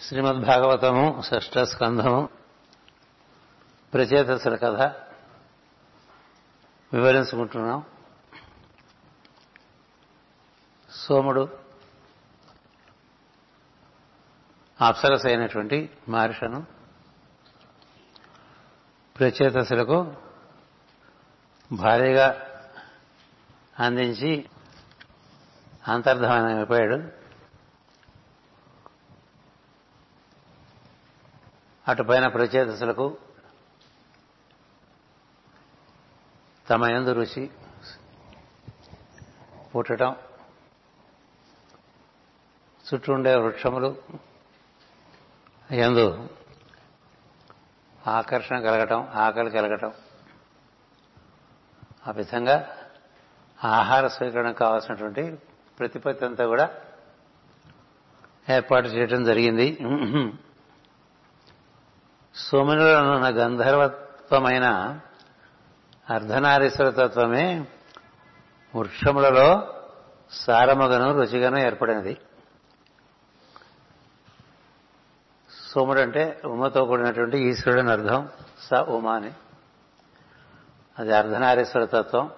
శ్రీమద్ భాగవతము షష్ఠ స్కంధము ప్రచేతసుల కథ వివరించుకుంటున్నాం. సోముడు అప్సరస్ అయినటువంటి మహర్షను ప్రచేతసులకు భారీగా అందించి అంతర్ధమైపోయాడు అటుపైన ప్రచేతసులకు తమ ఎందు రుచి పుట్టడం చుట్టూ ఉండే వృక్షములు ఎందు ఆకర్షణ కలగటం ఆకలి కలగటం. ఆ విధంగా ఆహార స్వీకరణ కావాల్సినటువంటి ప్రతిపత్తి అంతా కూడా ఏర్పాటు చేయడం జరిగింది. సోమనులనున్న గంధర్వత్వమైన అర్ధనారీశ్వర తత్వమే వృక్షములలో సారమగను రుచిగాను ఏర్పడినది. సోముడు అంటే ఉమతో కూడినటువంటి ఈశ్వరుడు అని అర్థం. స ఉమా అని. అది అర్ధనారీశ్వర తత్వం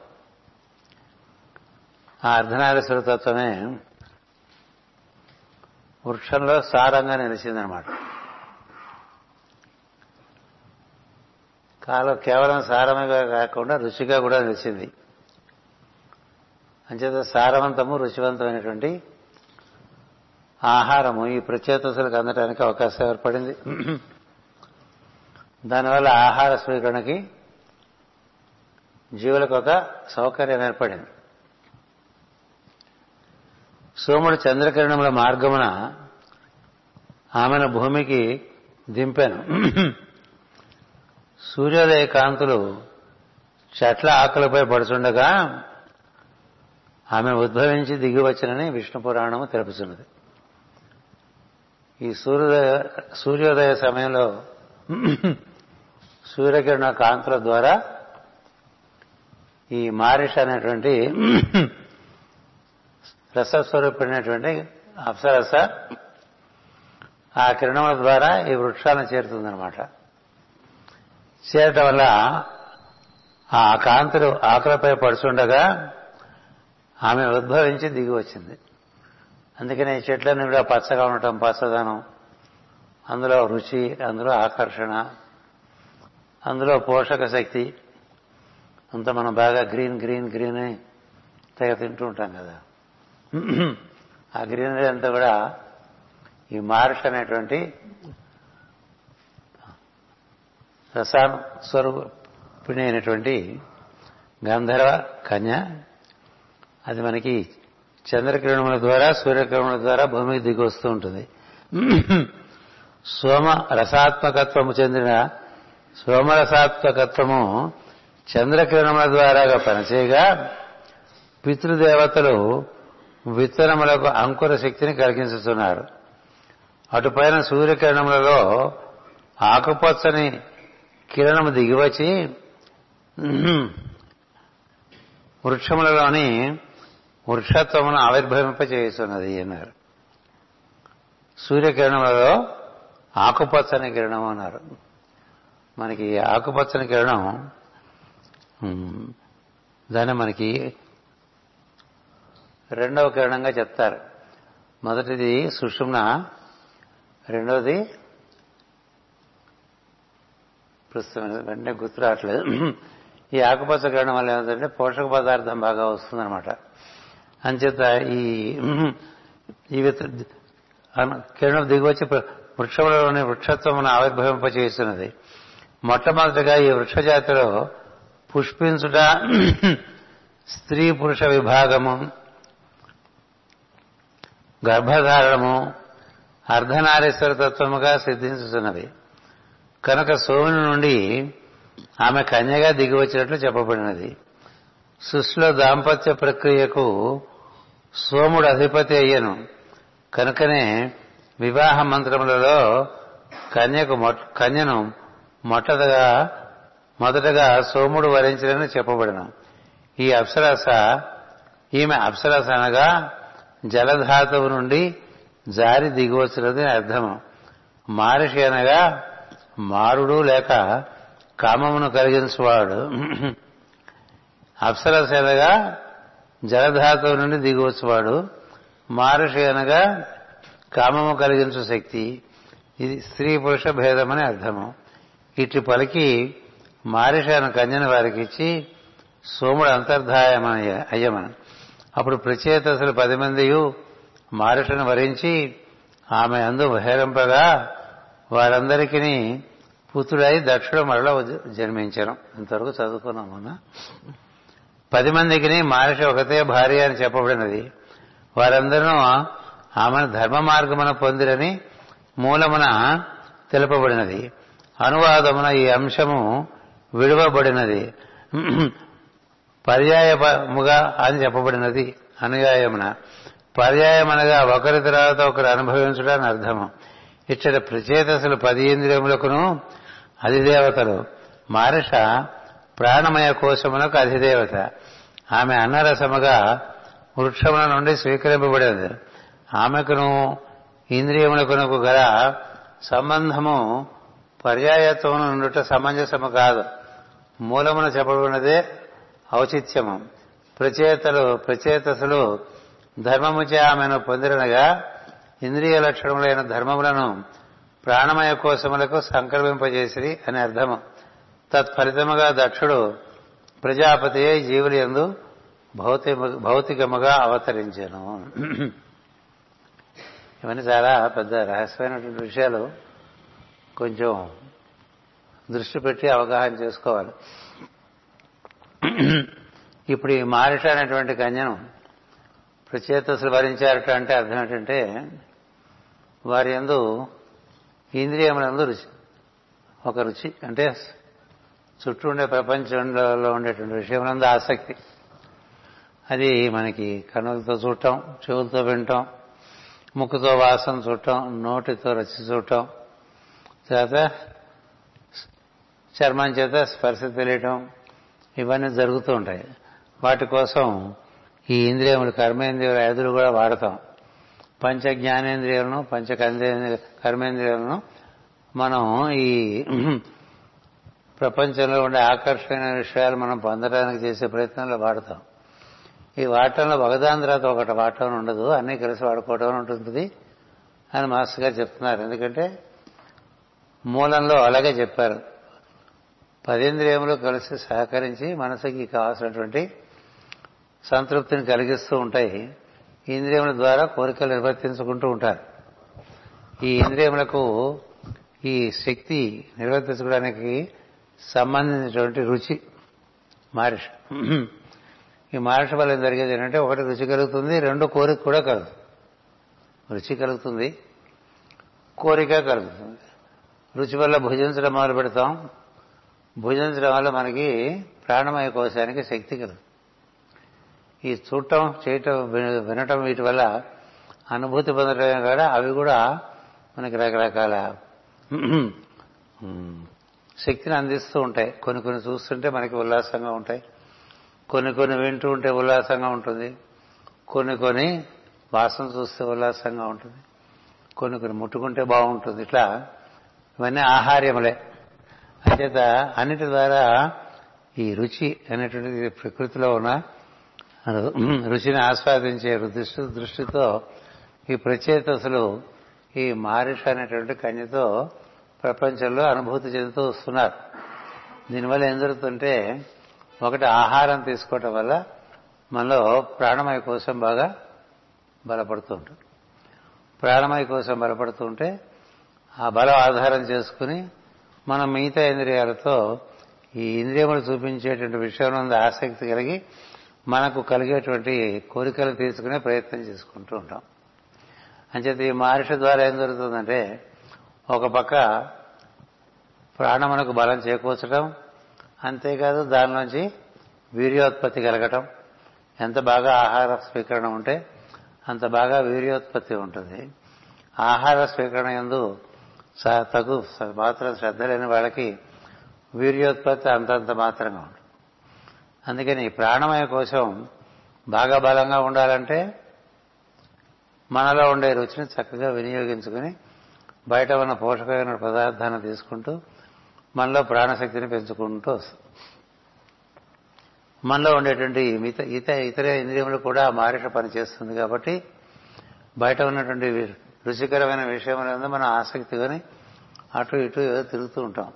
ఆ అర్ధనారీశ్వర తత్వమే వృక్షంలో సారంగా నిలిచిందనమాట. కాలం కేవలం సారముగా కాకుండా రుచిగా కూడా నిలిచింది అంచేత సారవంతము రుచివంతమైనటువంటి ఆహారము ఈ ప్రచేతసులకు అందటానికి అవకాశం ఏర్పడింది. దానివల్ల ఆహార స్వీకరణకి జీవులకు ఒక సౌకర్యం ఏర్పడింది. సోముడు చంద్రకిరణముల మార్గమున ఆమెను భూమికి దింపాను. సూర్యోదయ కాంతులు చెట్ల ఆకులపై పడుచుండగా ఆమె ఉద్భవించి దిగివచ్చినని విష్ణు పురాణము తెలుపుతున్నది ఈ సూర్యోదయ సూర్యోదయ సమయంలో సూర్యకిరణ కాంతుల ద్వారా ఈ మారిష అనేటువంటి రసస్వరూపడినటువంటి అప్సరస ఆ కిరణముల ద్వారా ఈ వృక్షాలను చేరుతుందనమాట చేరటం వల్ల ఆ కాంతులు ఆకులపై పడుచుండగా ఆమె ఉద్భవించి దిగి వచ్చింది. అందుకనే ఈ చెట్లన్నీ కూడా పచ్చగా ఉండటం పచ్చదనం. అందులో రుచి అందులో ఆకర్షణ అందులో పోషక శక్తి. అంతా మనం బాగా గ్రీన్ గ్రీన్ గ్రీన్ అని తెగ తింటూ ఉంటాం కదా. ఆ గ్రీనరీ అంతా కూడా ఈ మార్ష్ అనేటువంటి రసాన స్వరూపిణి అయినటువంటి గంధర్వ కన్య. అది మనకి చంద్రకిరణముల ద్వారా సూర్యకిరణముల ద్వారా భూమికి దిగి వస్తూ ఉంటుంది. సోమ రసాత్మకత్వము చెందిన సోమరసాత్మకత్వము చంద్రకిరణముల ద్వారాగా పనిచేయగా పితృదేవతలు విత్తనములకు అంకుర శక్తిని కలిగించుతున్నారు. అటుపైన సూర్యకిరణములలో ఆకుపచ్చని కిరణము దిగివచ్చి వృక్షములలోని వృక్షత్వమును ఆవిర్భవింపచేస్తున్నది అన్నారు. సూర్యకిరణములలో ఆకుపచ్చని కిరణం అన్నారు. మనకి ఆకుపచ్చని కిరణం దాన్ని మనకి రెండవ కిరణంగా చెప్తారు. మొదటిది సుషుమ్న రెండవది ప్రస్తుతం వెంటనే గుర్తు రావట్లేదు. ఈ ఆకుపచ్చ కిరణం వల్ల ఏమిటంటే పోషక పదార్థం బాగా వస్తుందన్నమాట. అంచేత ఈ ఈ కిరణం దిగివచ్చి వృక్షములలోని వృక్షత్వమును ఆవిర్భవింపచేస్తున్నది. మొట్టమొదటిగా ఈ వృక్షజాతిలో పుష్పించుట స్త్రీ పురుష విభాగము గర్భధారణము అర్ధనారీశ్వర తత్వముగా సిద్ధించుతున్నవి కనుక సోముని నుండి ఆమె కన్యగా దిగి వచ్చినట్లు చెప్పబడినది. సృష్టిలో దాంపత్య ప్రక్రియకు సోముడు అధిపతి అయ్యను. కనుకనే వివాహ మంత్రములలో కన్యకు కన్యను మొట్టగా మొదటగా సోముడు వరించడని చెప్పబడిన. ఈ అప్సరస ఈమె అప్సరస అనగా జలధాతువు నుండి జారి దిగివచ్చినది అర్థము. మహర్షి అనగా మారుడు లేక కామమును కలిగించువాడు. అప్సరస అనగా జలధాతువు నుండి దిగువచ్చువాడు. మారుషి అనగా కామము కలిగించు శక్తి. ఇది స్త్రీ పురుష భేదమని అర్థము. ఇటు పలికి మహర్షి అన్న కన్యను వారికి ఇచ్చి సోముడు అంతర్ధాయమని అయ్యమని. అప్పుడు ప్రచేతసులు పది మందియు మారిషను వరించి ఆమె అందు బహిరంపగా వారందరికీ పుత్రుడై దక్షుడు మరల జన్మించను ఇంతవరకు చదువుకున్నాం మొన్న పది మందికి మహర్షి ఒకతే భార్య అని చెప్పబడినది. వారందరూ ఆమెను ధర్మ మార్గమున పొందిరని మూలమున తెలుపబడినది. అనువాదమున ఈ అంశము విడువబడినది. పర్యాయముగా అని చెప్పబడినది అనుయాయమున. పర్యాయమనగా ఒకరి తర్వాత ఒకరు అనుభవించడానికి అర్థము. ఇచ్చట ప్రచేతసులు పది ఇంద్రియములకును అధిదేవతలు మారష ప్రాణమయ కోశమునకు అధిదేవత. ఆమె అన్నరసముగా వృక్షముల నుండి స్వీకరింపబడినది ఆమెకును ఇంద్రియములకునకు గల సంబంధము పర్యాయత్వం నుండుట సమంజసము కాదు. మూలమున చెప్పబడినదే ఔచిత్యము. ప్రచేతలు ప్రచేతసులు ధర్మముచే ఆమెను పొందిరనగా ఇంద్రియ లక్షణములైన ధర్మములను ప్రాణమయ కోశములకు సంక్రమింపజేసిరి అని అర్థము. తత్ఫలితముగా దక్షుడు ప్రజాపతి జీవులు ఎందు భౌతికముగా అవతరించాను. ఇవన్నీ చాలా పెద్ద రహస్యమైనటువంటి విషయాలు. కొంచెం దృష్టి పెట్టి అవగాహన చేసుకోవాలి. ఇప్పుడు ఈ మారిష అనేటువంటి కన్యను ప్రచేతసులు భరించారట అంటే అర్థం ఏంటంటే వారి ఎందు ఇంద్రియములందు రుచి. ఒక రుచి అంటే చుట్టూ ఉండే ప్రపంచంలో ఉండేటువంటి విషయములందు ఆసక్తి. అది మనకి కనులతో చూడటం చెవులతో వినటం ముక్కుతో వాసన చూడటం నోటితో రచి చూడటం తర్వాత చర్మం చేత స్పర్శ తెలియటం ఇవన్నీ జరుగుతూ ఉంటాయి. వాటి కోసం ఈ ఇంద్రియములు కర్మేంద్రియాలు వ్యాధులు కూడా వాడతాం. పంచ జ్ఞానేంద్రియాలను పంచ కర్మేంద్రియాలను మనం ఈ ప్రపంచంలో ఉండే ఆకర్షణీయ విషయాలు మనం పొందడానికి చేసే ప్రయత్నంలో వాడతాం. ఈ వాటంలో ఒకదాని తర్వాత ఒకటి వాడటం ఉండదు అన్నీ కలిసి వాడుకోవడం ఉంటుంది అని మాస్టర్ గారు చెప్తున్నారు. ఎందుకంటే మూలంలో అలాగే చెప్పారు. పదేంద్రియములు కలిసి సహకరించి మనసుకి కావాల్సినటువంటి సంతృప్తిని కలిగిస్తూ ఉంటాయి. ఇంద్రియముల ద్వారా కోరికలు నిర్వర్తించుకుంటూ ఉంటారు. ఈ ఇంద్రియములకు ఈ శక్తి నిర్వర్తించుకోవడానికి సంబంధించినటువంటి రుచి మహర్ష ఈ మహర్ష వల్ల జరిగేది ఏంటంటే ఒకటి రుచి కలుగుతుంది రెండు కోరిక కూడా కలుగుతుంది రుచి కలుగుతుంది కోరిక కలుగుతుంది. రుచి వల్ల భుజించడం మొదలు పెడతాం భుజించడం వల్ల మనకి ప్రాణమయ కోశానికి శక్తి కలుగుతుంది. ఈ చూడటం చేయటం వినటం వీటి వల్ల అనుభూతి పొందటమే కూడా అవి కూడా మనకి రకరకాల శక్తిని అందిస్తూ ఉంటాయి. కొన్ని కొన్ని చూస్తుంటే మనకి ఉల్లాసంగా ఉంటాయి. కొన్ని కొన్ని వింటూ ఉంటే ఉల్లాసంగా ఉంటుంది. కొన్ని కొన్ని వాసన చూస్తే ఉల్లాసంగా ఉంటుంది. కొన్ని కొన్ని ముట్టుకుంటే బాగుంటుంది. ఇట్లా ఇవన్నీ ఆహార్యములే. అంచేత అన్నిటి ద్వారా ఈ రుచి అనేటువంటిది ప్రకృతిలో ఉన్న రుచిని ఆస్వాదించే దృష్టి దృష్టితో ఈ ప్రచేతసులు ఈ మారిష అనేటువంటి కన్యతో ప్రపంచంలో అనుభూతి చెందుతూ వస్తున్నారు. దీనివల్ల ఏం జరుగుతుంటే ఒకటి ఆహారం తీసుకోవటం వల్ల మనలో ప్రాణమయ కోసం బాగా బలపడుతూ ఉంటుంది. ప్రాణమయ కోసం బలపడుతూ ఉంటే ఆ బలం ఆధారం చేసుకుని మనం మిగతా ఇంద్రియాలతో ఈ ఇంద్రియములు చూపించేటువంటి విషయంలో ఆసక్తి కలిగి మనకు కలిగేటువంటి కోరికలు తీసుకునే ప్రయత్నం చేసుకుంటూ ఉంటాం. అంచేత ఈ మహర్షి ద్వారా ఏం జరుగుతుందంటే ఒక పక్క ప్రాణమునకు బలం చేకూర్చడం అంతేకాదు దానిలోంచి వీర్యోత్పత్తి కలగటం. ఎంత బాగా ఆహార స్వీకరణ ఉంటే అంత బాగా వీర్యోత్పత్తి ఉంటుంది. ఆహార స్వీకరణ ఎందు తగు మాత్రం శ్రద్ధ లేని వాళ్ళకి వీర్యోత్పత్తి అంతంత మాత్రంగా ఉంటుంది. అందుకని ప్రాణమయ కోసం బాగా బలంగా ఉండాలంటే మనలో ఉండే రుచిని చక్కగా వినియోగించుకుని బయట ఉన్న పోషకమైన పదార్థాన్ని తీసుకుంటూ మనలో ప్రాణశక్తిని పెంచుకుంటూ వస్తుంది మనలో ఉండేటువంటి మిత ఇత ఇతర ఇంద్రియములు కూడా మారిట పనిచేస్తుంది కాబట్టి బయట ఉన్నటువంటి రుచికరమైన విషయములందు మనం ఆసక్తిగాని అటు ఇటు ఏదో తిరుగుతూ ఉంటాం.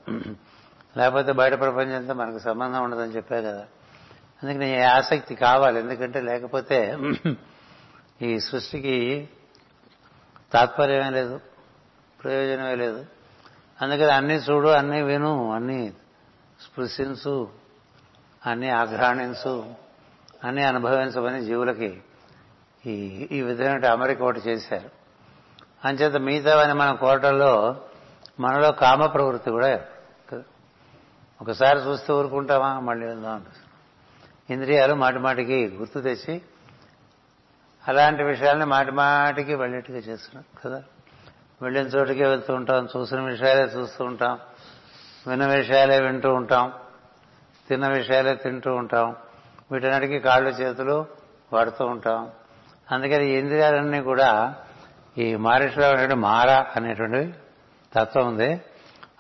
లేకపోతే బయట ప్రపంచంతో మనకు సంబంధం ఉండదని చెప్పే కదా. అందుకని ఆసక్తి కావాలి. ఎందుకంటే లేకపోతే ఈ సృష్టికి తాత్పర్యమే లేదు ప్రయోజనమే లేదు. అందుకని అన్నీ చూడు అన్నీ విను అన్నీ స్పృశించు అన్నీ ఆఘ్రాణించు అన్నీ అనుభవించమని జీవులకి ఈ ఈ విధమైన అమరిక ఒకటి చేశారు. అంచేత మిగతావని మన కోటల్లో మనలో కామ ప్రవృత్తి కూడా ఒకసారి చూస్తే ఊరుకుంటామా? మళ్ళీ వెళ్దాం ఇంద్రియాలు మాటిమాటికి గుర్తు తెచ్చి అలాంటి విషయాలని మాటిమాటికి వెళ్ళేట్టుగా చేస్తున్నాం కదా? వెళ్ళిన చోటుకే వెళ్తూ ఉంటాం చూసిన విషయాలే చూస్తూ ఉంటాం విన్న విషయాలే వింటూ ఉంటాం తిన్న విషయాలే తింటూ ఉంటాం వీటన్నిటికీ కాళ్ళు చేతులు వాడుతూ ఉంటాం. అందుకని ఇంద్రియాలన్నీ కూడా ఈ మారిషలో ఉన్నటువంటి మార అనేటువంటి తత్వం ఉంది.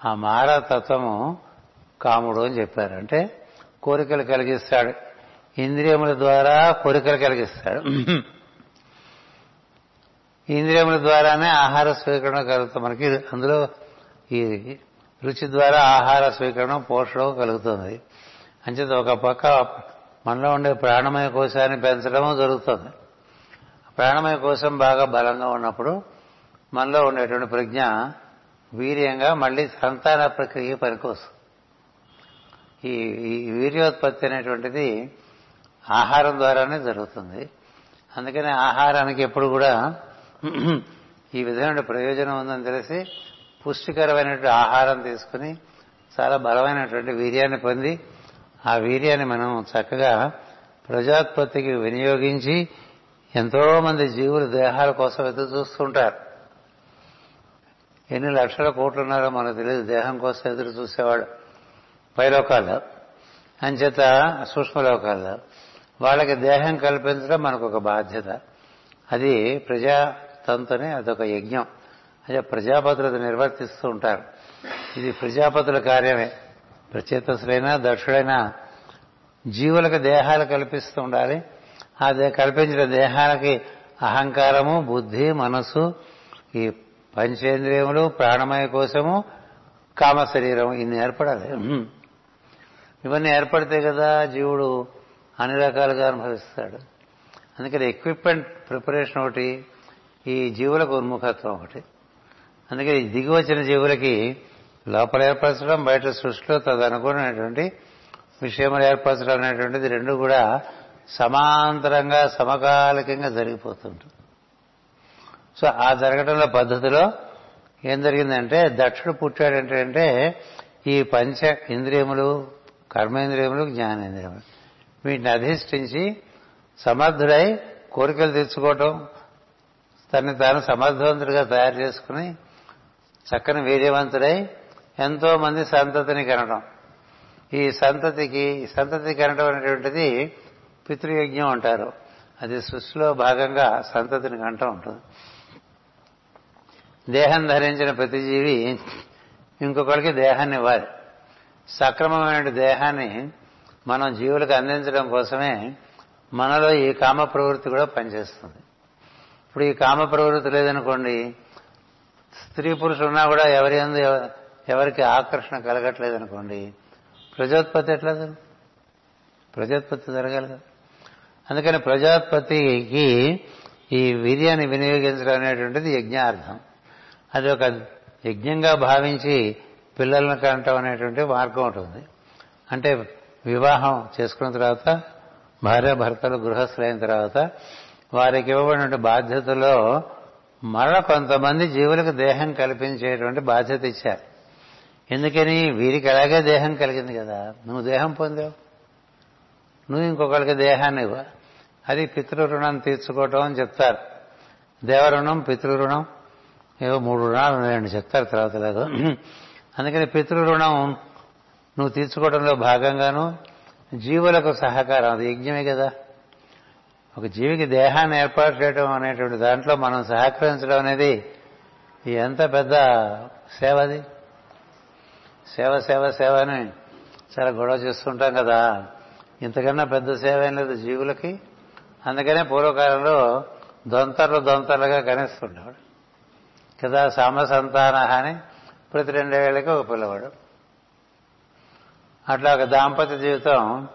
ఆ మారా తత్వము కాముడు అని చెప్పారు. అంటే కోరికలు కలిగిస్తాడు. ఇంద్రియముల ద్వారా కోరికలు కలిగిస్తాడు. ఇంద్రియముల ద్వారానే ఆహార స్వీకరణ కలుగుతుంది మనకి. అందులో ఈ రుచి ద్వారా ఆహార స్వీకరణ పోషణ కలుగుతుంది. అంచేత ఒక పక్క మనలో ఉండే ప్రాణమయ కోశాన్ని పెంచడము జరుగుతుంది. ప్రాణమయ కోశం బాగా బలంగా ఉన్నప్పుడు మనలో ఉండేటువంటి ప్రజ్ఞ వీర్యంగా మళ్ళీ సంతాన ప్రక్రియ పనికొస్తుంది. ఈ ఈ వీర్యోత్పత్తి అనేటువంటిది ఆహారం ద్వారానే జరుగుతుంది. అందుకని ఆహారానికి ఎప్పుడు కూడా ఈ విధమైన ప్రయోజనం ఉందని తెలిసి పుష్టికరమైనటువంటి ఆహారం తీసుకుని చాలా బలమైనటువంటి వీర్యాన్ని పొంది ఆ వీర్యాన్ని మనం చక్కగా ప్రజాత్పత్తికి వినియోగించి ఎంతో మంది జీవులు దేహాల కోసం ఎదురు చూస్తుంటారు. ఎన్ని లక్షల కోట్లు ఉన్నారో మనకు తెలియదు. దేహం కోసం ఎదురు చూసేవాడు పైలోకాల్లో. అంచేత సూక్ష్మలోకాల్లో. వాళ్ళకి దేహం కల్పించడం మనకు ఒక బాధ్యత. అది ప్రజాతంతుని అదొక యజ్ఞం. అదే ప్రజాపతులు నిర్వర్తిస్తూ ఉంటారు. ఇది ప్రజాపతుల కార్యమే. ప్రచేతసులైనా దక్షుడైనా జీవులకు దేహాలు కల్పిస్తూ ఉండాలి. ఆ కల్పించిన దేహాలకి అహంకారము బుద్ధి మనస్సు ఈ పంచేంద్రియములు ప్రాణమయ కోసము కామ శరీరం ఇన్ని ఏర్పడాలి. ఇవన్నీ ఏర్పడితే కదా జీవుడు అన్ని రకాలుగా అనుభవిస్తాడు. అందుకని ఎక్విప్మెంట్ ప్రిపరేషన్ ఒకటి ఈ జీవులకు ఉన్ముఖత్వం ఒకటి. అందుకని దిగి వచ్చిన జీవులకి లోపల ఏర్పరచడం బయట సృష్టిలో తదనుగుణమైనటువంటి విషయములు ఏర్పరచడం అనేటువంటిది రెండు కూడా సమాంతరంగా సమకాలికంగా జరిగిపోతుంటుంది సో ఆ జరగడంలో పద్ధతిలో ఏం జరిగిందంటే దక్షుడు పుట్టాడంటే అంటే ఈ పంచ ఇంద్రియములు కర్మేంద్రియములు జ్ఞానేంద్రియములు. వీటిని అధిష్ఠించి సమర్థుడై కోరికలు తెచ్చుకోవటం తనని తాను సమర్థవంతుడిగా తయారు చేసుకుని చక్కని వీర్యవంతుడై ఎంతో మంది సంతతిని కనడం ఈ సంతతికి సంతతి కనడం అనేటువంటిది పితృయజ్ఞం అంటారు. అది సృష్టిలో భాగంగా సంతతిని కంటూ ఉంటుంది దేహం ధరించిన ప్రతి జీవి ఇంకొకరికి దేహాన్ని ఇవ్వాలి. సక్రమమైన దేహాన్ని మనం జీవులకు అందించడం కోసమే మనలో ఈ కామ ప్రవృత్తి కూడా పనిచేస్తుంది. ఇప్పుడు ఈ కామ ప్రవృత్తి లేదనుకోండి స్త్రీ పురుషులు ఉన్నా కూడా ఎవరి ఎందు ఎవరికి ఆకర్షణ కలగట్లేదనుకోండి ప్రజోత్పత్తి ఎట్లా ప్రజోత్పత్తి జరగాలి కదా. అందుకని ప్రజోత్పత్తికి ఈ వీర్యాన్ని వినియోగించడం అనేటువంటిది యజ్ఞార్థం. అది ఒక యజ్ఞంగా భావించి పిల్లలను కనటం అనేటువంటి మార్గం ఉంటుంది అంటే వివాహం చేసుకున్న తర్వాత భార్య భర్తలు గృహస్థులైన తర్వాత వారికి ఇవ్వబడిన బాధ్యతలో మరణ కొంతమంది జీవులకు దేహం కల్పించేటువంటి బాధ్యత ఇచ్చారు. ఎందుకని? వీరికి అలాగే దేహం కలిగింది కదా. నువ్వు దేహం పొందావు. నువ్వు ఇంకొకరికి దేహాన్ని ఇవ్వ. అది పితృరుణం తీర్చుకోవటం అని చెప్తారు. దేవరుణం పితృరుణం ఏవో మూడు రుణాలు ఉన్నాయండి చెప్తారు తర్వాత లేదు అందుకని పితృరుణం నువ్వు తీర్చుకోవడంలో భాగంగాను జీవులకు సహకారం అది యజ్ఞమే కదా. ఒక జీవికి దేహాన్ని ఏర్పాటు చేయడం అనేటువంటి దాంట్లో మనం సహకరించడం అనేది ఎంత పెద్ద సేవ అది. సేవ సేవ సేవ అని చాలా గొడవ చేస్తుంటాం కదా. ఇంతకన్నా పెద్ద సేవ ఏం లేదు జీవులకి. అందుకనే పూర్వకాలంలో దొంతర్లు దొంతర్లుగా కనిస్తుండేవాడు. కదా సామసంతాన అని ప్రతి రెండేళ్ళకి ఒక పిల్లవాడు. అట్లా ఒక దాంపత్య జీవితం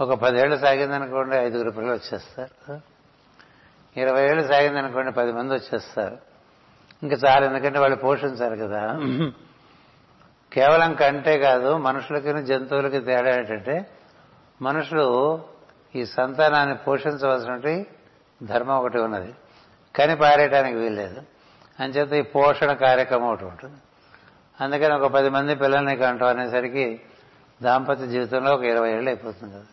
ఒక పదేళ్ళు సాగిందనుకోండి ఐదుగురు పిల్లలు వచ్చేస్తారు. ఇరవై ఏళ్ళు సాగిందనుకోండి పది మంది వచ్చేస్తారు. ఇంకా చాలు ఎందుకంటే వాళ్ళు పోషించాలి కదా. కేవలం కంటే కాదు మనుషులకి జంతువులకి తేడా ఏంటంటే మనుషులు ఈ సంతానాన్ని పోషించవలసినటువంటి ధర్మం ఒకటి ఉన్నది. కని పారేయడానికి వీల్లేదు. అంచేత ఈ పోషణ కార్యక్రమం ఒకటి ఉంటుంది. అందుకని ఒక పది మంది పిల్లల్ని కంటాం అనేసరికి దాంపత్య జీవితంలో ఒక ఇరవై ఏళ్ళు అయిపోతుంది కదా.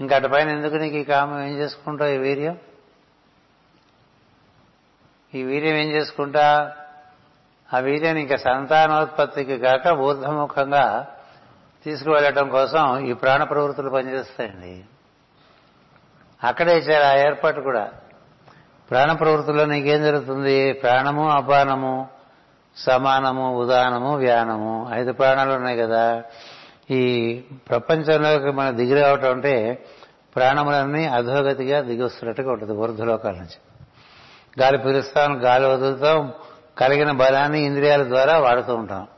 ఇంకా అటుపైన ఎందుకు నీకు ఈ కామం ఏం చేసుకుంటావు ఈ వీర్యం? ఈ వీర్యం ఏం చేసుకుంటా? ఆ వీర్యాన్ని ఇంకా సంతానోత్పత్తికి కాక ఊర్ధముఖంగా తీసుకువెళ్ళటం కోసం ఈ ప్రాణ ప్రవృత్తులు పనిచేస్తాయండి. అక్కడే ఇచ్చారు ఆ ఏర్పాటు కూడా. ప్రాణ ప్రవృత్తిలో నీకేం జరుగుతుంది? ప్రాణము అపానము సమానము ఉదానము వ్యానము ఐదు ప్రాణాలు ఉన్నాయి కదా. ఈ ప్రపంచంలోకి మనం దిగి రావటం అంటే ప్రాణములన్నీ అధోగతిగా దిగి వస్తున్నట్టుగా ఉంటుంది వృద్ధులోకాల నుంచి. గాలి పీలుస్తాం గాలి వదులుతాం కలిగిన బలాన్ని ఇంద్రియాల ద్వారా వాడుతూ ఉంటాం.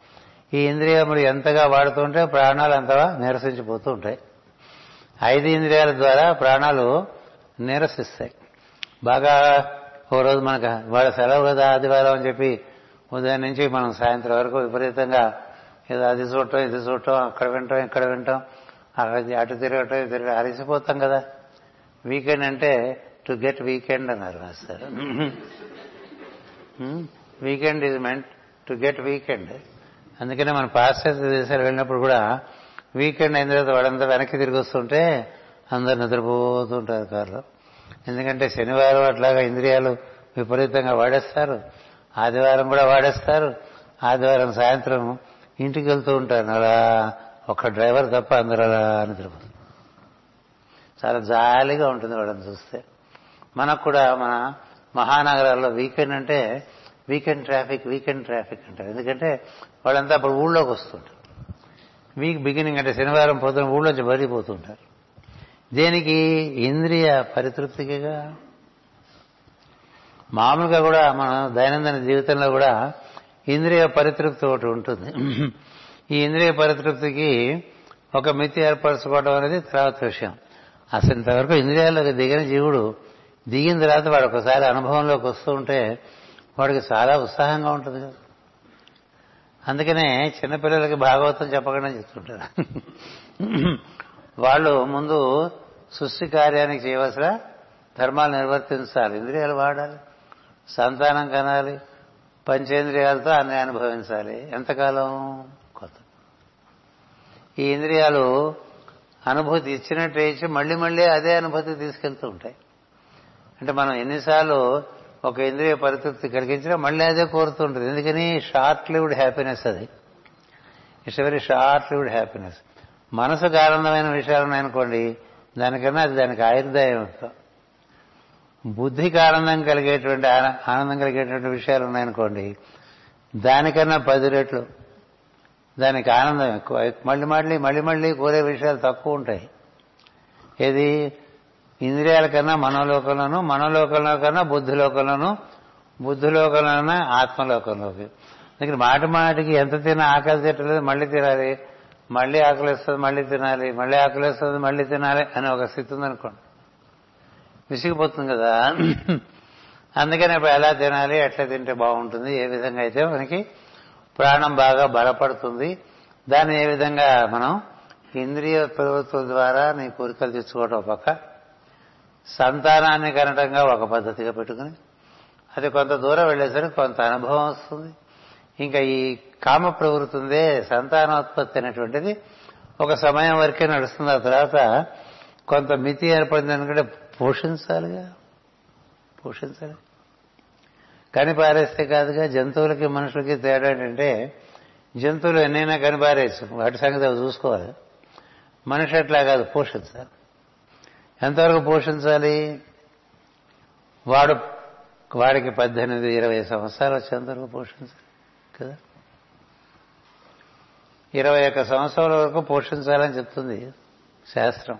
ఈ ఇంద్రియములు ఎంతగా వాడుతూ ఉంటే ప్రాణాలు అంతగా నీరసించిపోతూ ఉంటాయి. ఐదు ఇంద్రియాల ద్వారా ప్రాణాలు నీరసిస్తాయి. బాగా ఓ రోజు మనకు వాళ్ళ సెలవు కదా ఆదివారం అని చెప్పి ఉదయం నుంచి మనం సాయంత్రం వరకు విపరీతంగా ఏదో అది చూడటం ఇది చూడటం అక్కడ వింటాం ఇక్కడ వింటాం అక్కడ అటు తిరగటం ఇది తిరగటం అరిసిపోతాం కదా. వీకెండ్ అంటే టు గెట్ వీకెండ్ అన్నారు master. Weekend is meant to get weekend అందుకనే మన పాశ్చాత్య దేశాలు వెళ్ళినప్పుడు కూడా వీకెండ్ అయిన తర్వాత వాడంతా వెనక్కి తిరిగి వస్తుంటే అందరు నిద్రపోతుంటారు కారులో. ఎందుకంటే శనివారం అట్లాగా ఇంద్రియాలు విపరీతంగా వాడేస్తారు. ఆదివారం కూడా వాడేస్తారు. ఆదివారం సాయంత్రం ఇంటికి వెళ్తూ ఉంటారు అలా ఒక్క డ్రైవర్ తప్ప అందరూ అలా నిద్రపోతారు చాలా జాలీగా ఉంటుంది వాళ్ళని చూస్తే. మనకు కూడా మన మహానగరాల్లో వీకెండ్ అంటే వీకెండ్ ట్రాఫిక్ వీకెండ్ ట్రాఫిక్ అంటారు. ఎందుకంటే వాళ్ళంతా అప్పుడు ఊళ్ళోకి వస్తుంటారు వీక్ బిగినింగ్ అంటే శనివారం పొద్దున ఊళ్ళోంచి బరిపోతుంటారు దేనికి? ఇంద్రియ పరితృప్తికిగా. మామూలుగా కూడా మన దైనందిన జీవితంలో కూడా ఇంద్రియ పరితృప్తి ఒకటి ఉంటుంది. ఈ ఇంద్రియ పరితృప్తికి ఒక మితి ఏర్పరచుకోవడం అనేది తర్వాత విషయం. అసలు ఇంతవరకు ఇంద్రియాల్లోకి దిగిన జీవుడు దిగిన తర్వాత వాడు ఒకసారి అనుభవంలోకి వస్తూ ఉంటే వాడికి చాలా ఉత్సాహంగా ఉంటుంది కదా. అందుకనే చిన్నపిల్లలకి భాగవతం చెప్పకుండా చెప్తుంటారు. వాళ్ళు ముందు సృష్టి కార్యానికి చేయవలసిన ధర్మాలు నిర్వర్తించాలి. ఇంద్రియాలు వాడాలి. సంతానం కనాలి. పంచేంద్రియాలతో అన్ని అనుభవించాలి. ఎంతకాలం? కొత్త. ఈ ఇంద్రియాలు అనుభూతి ఇచ్చినట్టు ఇచ్చి మళ్ళీ మళ్ళీ అదే అనుభూతి తీసుకెళ్తూ ఉంటాయి. అంటే మనం ఎన్నిసార్లు ఒక ఇంద్రియ పరితృప్తి కలిగించినా మళ్ళీ అదే కోరుతుంటుంది ఎందుకని? షార్ట్ లివ్డ్ హ్యాపీనెస్ అది. It's very short lived happiness. మనసుకు ఆనందమైన విషయాలు ఉన్నాయనుకోండి దానికన్నా అది దానికి ఆయుర్దాయం బుద్ధికి ఆనందం కలిగేటువంటి ఆనందం కలిగేటువంటి విషయాలు ఉన్నాయనుకోండి దానికన్నా పది రెట్లు. దానికి ఆనందం ఎక్కువ. మళ్ళీ మళ్ళీ మళ్ళీ మళ్ళీ కోరే విషయాలు తక్కువ ఉంటాయి. ఏది? ఇంద్రియాల కన్నా మనోలోకంలోను మనోలోకంలో కన్నా బుద్ధిలోకంలోను బుద్ధిలోకంలోనే ఆత్మలోకంలోకి. అందుకని మాటి మాటికి ఎంత తిన్నా ఆకలి తిట్టలేదు మళ్ళీ తినాలి. మళ్ళీ ఆకలిస్తుంది మళ్ళీ తినాలి. మళ్ళీ ఆకలిస్తుంది మళ్ళీ తినాలి అనే ఒక స్థితి ఉందనుకోండి. విసిగిపోతుంది కదా. అందుకని ఇప్పుడు ఎలా తినాలి ఎట్లా తింటే బాగుంటుంది ఏ విధంగా అయితే మనకి ప్రాణం బాగా బలపడుతుంది. దాన్ని ఏ విధంగా మనం ఇంద్రియ ప్రవృత్తుల ద్వారా నీ కోరికలు తెచ్చుకోవడం ఒక పక్క సంతానాన్ని కనటంగా ఒక పద్ధతిగా పెట్టుకుని అది కొంత దూరం వెళ్ళేసరికి కొంత అనుభవం వస్తుంది. ఇంకా ఈ కామ ప్రవృత్తి ఉందే సంతానోత్పత్తి అనేటువంటిది ఒక సమయం వరకే నడుస్తుంది. ఆ తర్వాత కొంత మితి ఏర్పడింది ఎందుకంటే పోషించాలిగా? పోషించాలి. కనిపారేస్తే కాదుగా జంతువులకి మనుషులకి తేడా ఏంటంటే జంతువులు ఎన్నైనా కనిపారేచ్చు వాటి సంగతి అవి చూసుకోవాలి. మనిషి అట్లా కాదు పోషించాలి. ఎంతవరకు పోషించాలి? వాడు వాడికి పద్దెనిమిది ఇరవై సంవత్సరాలు వచ్చి ఎంతవరకు పోషించాలి? కదా? ఇరవై ఒక్క సంవత్సరాల వరకు పోషించాలని చెప్తుంది శాస్త్రం.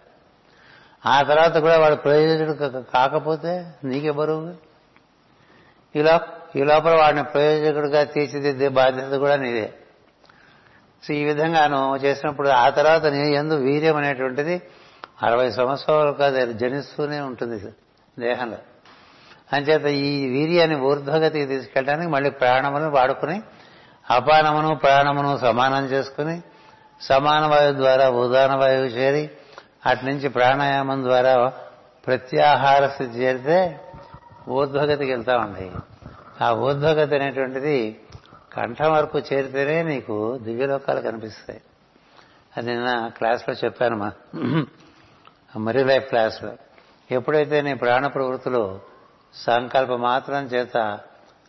ఆ తర్వాత కూడా వాడు ప్రయోజకుడు కాకపోతే నీకే బరువు. ఈ ఈ లోపల వాడిని ప్రయోజకుడిగా తీర్చిదిద్దే బాధ్యత కూడా నీదే. సో ఈ విధంగా నువ్వు చేసినప్పుడు ఆ తర్వాత నీ ఎందు వీర్యం అనేటువంటిది అరవై సంవత్సరాలకు అది జనిస్తూనే ఉంటుంది దేహంలో. అంచేత ఈ వీర్యాన్ని ఊర్ధ్వగతికి తీసుకెళ్ళడానికి మళ్ళీ ప్రాణమును వాడుకుని అపానమును ప్రాణమును సమానం చేసుకుని సమాన వాయువు ద్వారా ఉదాన వాయువు చేరి అటు నుంచి ప్రాణాయామం ద్వారా ప్రత్యాహార స్థితి చేరితే ఊర్ధ్వగతికి వెళ్తామండి ఆ ఊర్ధ్వగతి అనేటువంటిది కంఠం వరకు చేరితేనే నీకు దివ్యలోకాలు కనిపిస్తాయి. అది నిన్న క్లాస్లో చెప్పాను మా మరీ లైఫ్ క్లాస్లో. ఎప్పుడైతే నీ ప్రాణ ప్రవృత్తులు సంకల్ప మాత్రం చేత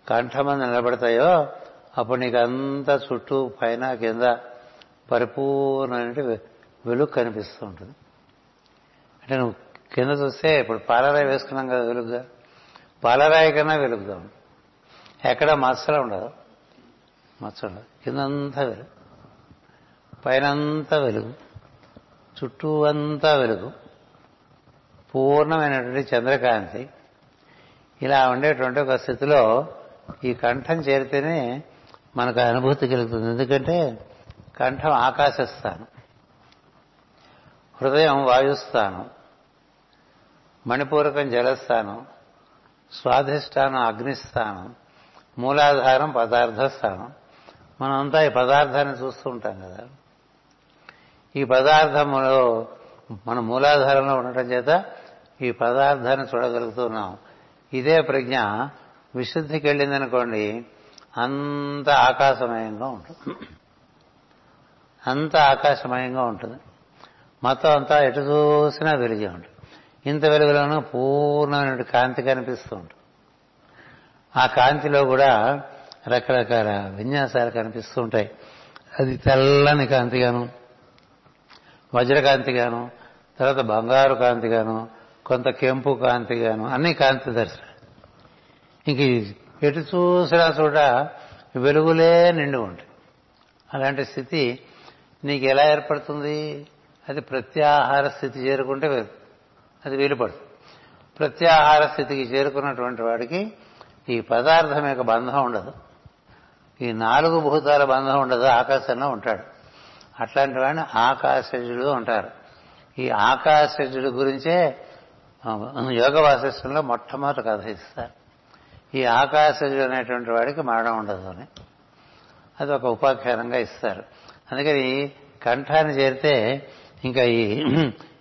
కంఠమంది నిలబడతాయో అప్పుడు నీకు అంతా చుట్టూ పైన కింద పరిపూర్ణమైన వెలుగు కనిపిస్తూ ఉంటుంది. అంటే నువ్వు కింద చూస్తే ఇప్పుడు పాలరాయి వేసుకున్నాం కదా వెలుగుగా పాలరాయి కన్నా వెలుగుగా ఎక్కడ? మచ్చలు ఉండదు. మచ్చ ఉండదు. కిందంతా వెలుగు. పైనంతా వెలుగు. చుట్టూ అంతా వెలుగు. పూర్ణమైనటువంటి చంద్రకాంతి. ఇలా ఉండేటువంటి ఒక స్థితిలో ఈ కంఠం చేరితేనే మనకు అనుభూతి కలుగుతుంది. ఎందుకంటే కంఠం ఆకాశస్థానం. హృదయం వాయుస్థానం మణిపూరకం జలస్థానం స్వాధిష్టానం అగ్నిస్థానం మూలాధారం పదార్థ స్థానం మనమంతా ఈ పదార్థాన్ని చూస్తూ ఉంటాం కదా. ఈ పదార్థములో మన మూలాధారంలో ఉండటం చేత ఈ పదార్థాన్ని చూడగలుగుతున్నాం. ఇదే ప్రజ్ఞ విశుద్ధికి వెళ్ళిందనుకోండి అంత ఆకాశమయంగా ఉంటుంది. అంత ఆకాశమయంగా ఉంటుంది. మొత్తం అంతా ఎటు చూసినా వెలిగే ఉంటుంది. ఇంత వెలుగులోనూ పూర్ణమైన కాంతి కనిపిస్తూ ఉంటుంది. ఆ కాంతిలో కూడా రకరకాల విన్యాసాలు కనిపిస్తూ ఉంటాయి. అది తెల్లని కాంతిగాను వజ్రకాంతిగాను తర్వాత బంగారు కాంతిగాను కొంత కెంపు కాంతిగాను అన్ని కాంతి దర్శనం ఇంక ఎటు చూసినా చోట వెలుగులే నిండి ఉంటాయి. అలాంటి స్థితి నీకు ఎలా ఏర్పడుతుంది? అది ప్రత్యాహార స్థితి చేరుకుంటే అది వీలుపడుతుంది ప్రత్యాహార స్థితికి చేరుకున్నటువంటి వాడికి ఈ పదార్థం యొక్క బంధం ఉండదు. ఈ నాలుగు భూతాల బంధం ఉండదు ఆకాశంలో ఉంటాడు. అట్లాంటి వాడిని ఆకాశజుడు అంటారు. ఈ ఆకాశజుడు గురించే యోగ వాసిష్టంలో మొట్టమొదటి కథ ఇస్తారు ఈ ఆకాశజుడు అనేటువంటి వాడికి మరణం ఉండదు అని. అది ఒక ఉపాఖ్యానంగా ఇస్తారు. అందుకని కంఠాన్ని చేరితే ఇంకా ఈ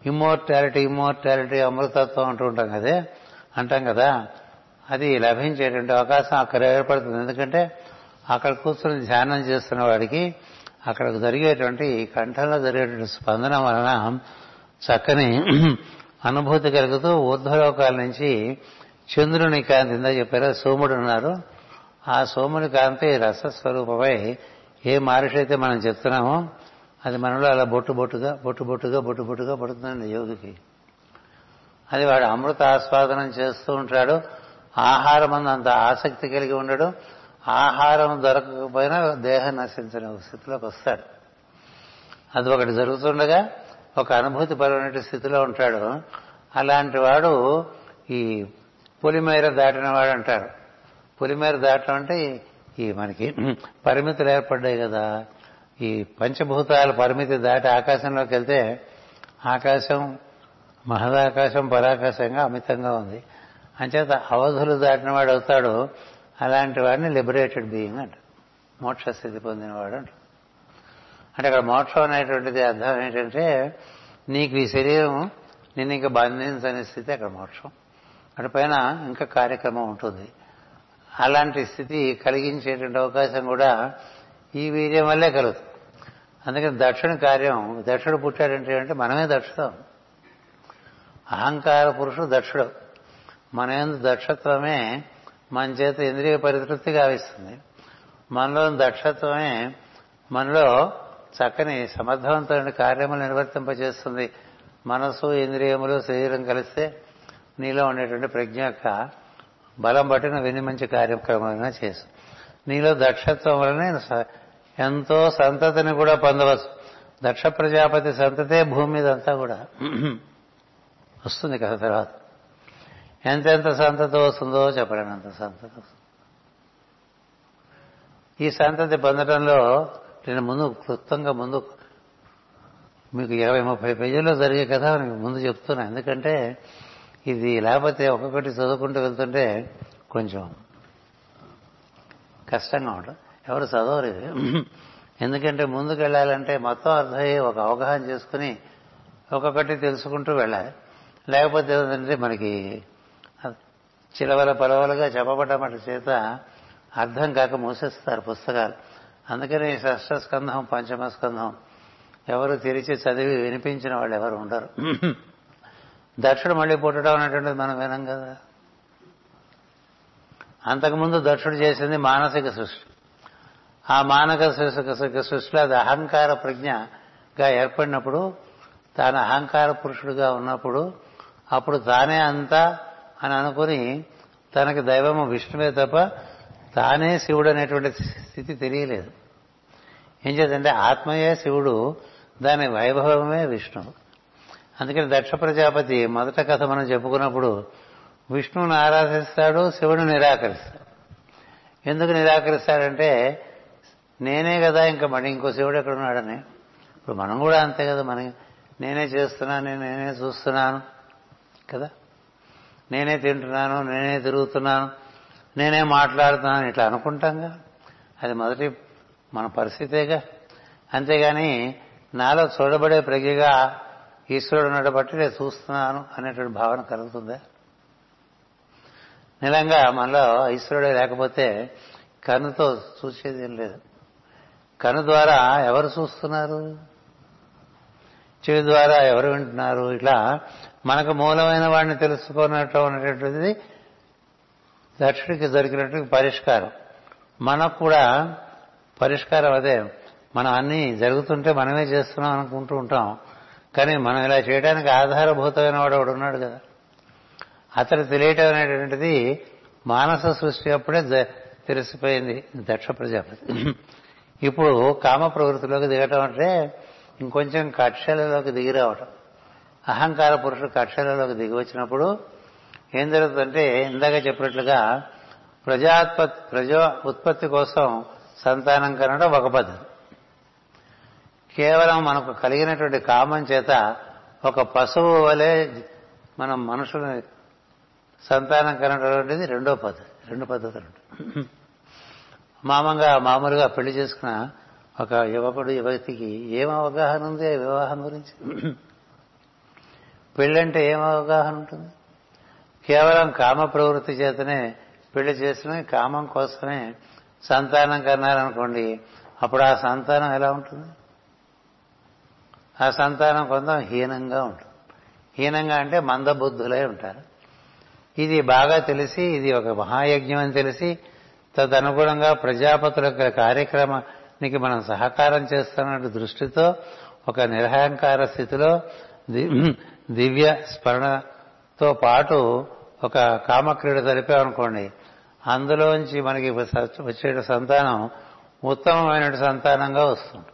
ఇమ్మోర్టాలిటీ ఇమ్మోర్టాలిటీ అమృతత్వం అంటూ ఉంటాం కదే. అంటాం కదా. అది లభించేటువంటి అవకాశం అక్కడ ఏర్పడుతుంది. ఎందుకంటే అక్కడ కూర్చొని ధ్యానం చేస్తున్న వాడికి అక్కడ జరిగేటువంటి ఈ కంఠంలో జరిగేటువంటి స్పందన వలన చక్కని అనుభూతి కలుగుతూ ఊర్ధ్వలోకాల నుంచి చంద్రుని కాంతి ఇందా చెప్పారు సోముడు ఉన్నారు. ఆ సోముని కాంతి రసస్వరూపమై ఏ మహర్షి అయితే మనం చెప్తున్నామో అది మనలో అలా బొట్టు బొట్టుగా బొట్టు బొట్టుగా బొట్టు బొట్టుగా పడుతుందండి యోగికి. అది వాడు అమృత ఆస్వాదనం చేస్తూ ఉంటాడు. ఆహారం అందు అంత ఆసక్తి కలిగి ఉండడు. ఆహారం దొరకకపోయినా దేహం నశించిన ఒక స్థితిలోకి వస్తాడు. అది ఒకటి జరుగుతుండగా ఒక అనుభూతి పరమైన స్థితిలో ఉంటాడు. అలాంటి వాడు ఈ పులిమేర దాటిన వాడు అంటారు. పులిమేర దాటడం అంటే ఈ మనకి పరిమితులు ఏర్పడ్డాయి కదా. ఈ పంచభూతాల పరిమితి దాటి ఆకాశంలోకి వెళ్తే ఆకాశం మహదాకాశం పరాకాశంగా అమితంగా ఉంది. అంచేత అవధులు దాటిన వాడు అవుతాడు. అలాంటి వాడిని లిబరేటెడ్ బీయింగ్ అంట. మోక్ష స్థితి పొందినవాడు అంట. అంటే అక్కడ మోక్షం అనేటువంటిది అర్థం ఏంటంటే నీకు ఈ శరీరం నిన్ను ఇంకా బంధించని స్థితి అక్కడ మోక్షం. అటు పైన ఇంకా కార్యక్రమం ఉంటుంది. అలాంటి స్థితి కలిగించేటువంటి అవకాశం కూడా ఈ వీర్యం వల్లే కలుగుతుంది. అందుకని దక్షిణ కార్యం దక్షుడు పుట్టాడంటే అంటే మనమే దక్షుతాం అహంకార పురుషుడు దక్షుడు. మన ఎందు దక్షత్వమే మన చేత ఇంద్రియ పరితృప్తి గావిస్తుంది మనలో దక్షత్వమే మనలో చక్కని సమర్థవంతమైన కార్యములు నిర్వర్తింపజేస్తుంది. మనసు ఇంద్రియములు శరీరం కలిస్తే నీలో ఉండేటువంటి ప్రజ్ఞ యొక్క బలం బట్టి నువ్వు ఎన్ని మంచి కార్యక్రమాలైనా చేసు నీలో దక్షత్వం వలనే స- ఎంతో సంతతిని కూడా పొందవచ్చు. దక్ష ప్రజాపతి సంతతే భూమి మీద అంతా కూడా. వస్తుంది కదా తర్వాత. ఎంతెంత సంతతి వస్తుందో చెప్పలేనంత సంతతి వస్తుంది. ఈ సంతతి పొందడంలో నేను ముందు క్లుప్తంగా ముందు మీకు ఇరవై ముప్పై పేజీల్లో జరిగే కథ నేను ముందు చెప్తున్నా. ఎందుకంటే ఇది లేకపోతే ఒక్కొక్కటి చదువుకుంటూ వెళ్తుంటే కొంచెం కష్టంగా ఉంటుంది. ఎవరు చదవరు ఇది ఎందుకంటే ముందుకు వెళ్ళాలంటే మొత్తం అర్థమయ్యి ఒక అవగాహన చేసుకుని ఒక్కొక్కటి తెలుసుకుంటూ వెళ్ళాలి. లేకపోతే ఏంటంటే మనకి చిలవల పలవలుగా చెప్పబడ్డ చేత అర్థం కాక మూసేస్తారు పుస్తకాలు. అందుకని షష్ఠ స్కంధం పంచమ స్కంధం ఎవరు తెరిచి చదివి వినిపించిన వాళ్ళు ఎవరు ఉండరు. దక్షుడు మళ్ళీ పుట్టడం అనేటువంటిది మనం వినం కదా. అంతకుముందు దక్షుడు చేసింది మానసిక సృష్టి. ఆ మానక సృష్టిలో అది అహంకార ప్రజ్ఞగా ఏర్పడినప్పుడు తాను అహంకార పురుషుడుగా ఉన్నప్పుడు అప్పుడు తానే అంతా అని అనుకుని తనకి దైవము విష్ణువే తప్ప తానే శివుడు అనేటువంటి స్థితి తెలియలేదు. ఏం చేద్దంటే ఆత్మయే శివుడు దాని వైభవమే విష్ణువు అందుకని దక్ష ప్రజాపతి మొదట కథ మనం చెప్పుకున్నప్పుడు విష్ణువుని ఆరాధిస్తాడు శివుని నిరాకరిస్తాడు. ఎందుకు నిరాకరిస్తాడంటే నేనే కదా ఇంకా మరి ఇంకో శివుడు ఎక్కడ ఉన్నాడని? ఇప్పుడు మనం కూడా అంతే కదా మన నేనే చేస్తున్నాను నేనే చూస్తున్నాను కదా. నేనే తింటున్నాను నేనే తిరుగుతున్నాను నేనే మాట్లాడుతున్నాను ఇట్లా అనుకుంటాంగా అది మొదటి మన పరిస్థితేగా. అంతేగాని నాలో చూడబడే ప్రజ్ఞగా ఈశ్వరుడు ఉన్నాడు బట్టి నేను చూస్తున్నాను అనేటువంటి భావన కలుగుతుందా? నిలంగా మనలో ఈశ్వరుడే లేకపోతే కన్నుతో చూసేది ఏం లేదు. కను ద్వారా ఎవరు చూస్తున్నారు? చెవి ద్వారా ఎవరు వింటున్నారు? ఇట్లా మనకు మూలమైన వాడిని తెలుసుకున్నట్టు ఉన్నటువంటిది దక్షుడికి దొరికినట్టు పరిష్కారం. మనకు కూడా పరిష్కారం అదే. మనం అన్ని జరుగుతుంటే మనమే చేస్తున్నాం అనుకుంటూ ఉంటాం. కానీ మనం ఇలా చేయడానికి ఆధారభూతమైన వాడు ఒకడు ఉన్నాడు కదా. అతను తెలియటం అనేటువంటిది మానస సృష్టి అప్పుడే తెలిసిపోయింది. దక్ష ప్రజాపతి. ఇప్పుడు కామ ప్రవృత్తిలోకి దిగటం అంటే ఇంకొంచెం కక్షలలోకి దిగి రావటం అహంకార పురుషుడు కక్షలలోకి దిగి వచ్చినప్పుడు ఏం జరుగుతుందంటే ఇందాక చెప్పినట్లుగా ప్రజాత్పత్ ప్రజా ఉత్పత్తి కోసం సంతానం కనడం ఒక పద్ధతి. కేవలం మనకు కలిగినటువంటి కామం చేత ఒక పశువు వలె మనం మనుషులని సంతానం కనడం రెండో పద్ధతి రెండు పద్ధతులు మామంగా మామూలుగా పెళ్ళి చేసుకున్న ఒక యువకుడు యువతికి ఏం అవగాహన ఉంది ఆ వివాహం గురించి? పెళ్ళంటే ఏం అవగాహన ఉంటుంది? కేవలం కామ ప్రవృత్తి చేతనే పెళ్ళి చేసిన కామం కోసమే సంతానం కన్నారనుకోండి అప్పుడు ఆ సంతానం ఎలా ఉంటుంది? ఆ సంతానం కొంత హీనంగా ఉంటుంది. హీనంగా అంటే మందబుద్ధులై ఉంటారు. ఇది బాగా తెలిసి ఇది ఒక మహాయజ్ఞం అని తెలిసి తదనుగుణంగా ప్రజాపతుల యొక్క కార్యక్రమానికి మనం సహకారం చేస్తున్న దృష్టితో ఒక నిరహంకార స్థితిలో దివ్య స్మరణతో పాటు ఒక కామక్రీడ జరిపామనుకోండి అందులోంచి మనకి వచ్చే సంతానం ఉత్తమమైన సంతానంగా వస్తుంది.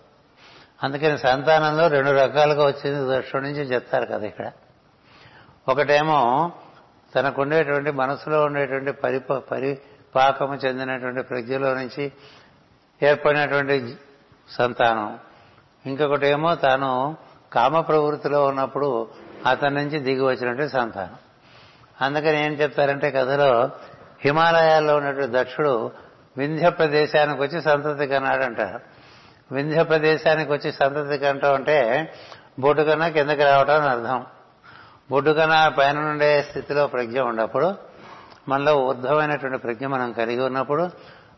అందుకని సంతానంలో రెండు రకాలుగా వచ్చింది దృష్టి నుంచి చెప్తారు కదా ఇక్కడ. ఒకటేమో తనకుండేటువంటి మనసులో ఉండేటువంటి పరిప పాపము చెందినటువంటి ప్రజ్ఞలో నుంచి ఏర్పడినటువంటి సంతానం. ఇంకొకటి ఏమో తాను కామ ప్రవృత్తిలో ఉన్నప్పుడు అతని నుంచి దిగి వచ్చినటువంటి సంతానం. అందుకని ఏం చెప్తారంటే కథలో హిమాలయాల్లో ఉన్నటువంటి దక్షుడు వింధ్య ప్రదేశానికి వచ్చి సంతతి కన్నాడు అంటారు వింధ్య ప్రదేశానికి వచ్చి సంతతి కంటం అంటే బొడ్డు కన్నా కిందకి రావటం అని అర్థం. బొడ్డు కన్నా పైన ఉండే స్థితిలో ప్రజ్ఞ ఉన్నప్పుడు మనలో ఊర్ధమైనటువంటి ప్రజ్ఞ మనం కలిగి ఉన్నప్పుడు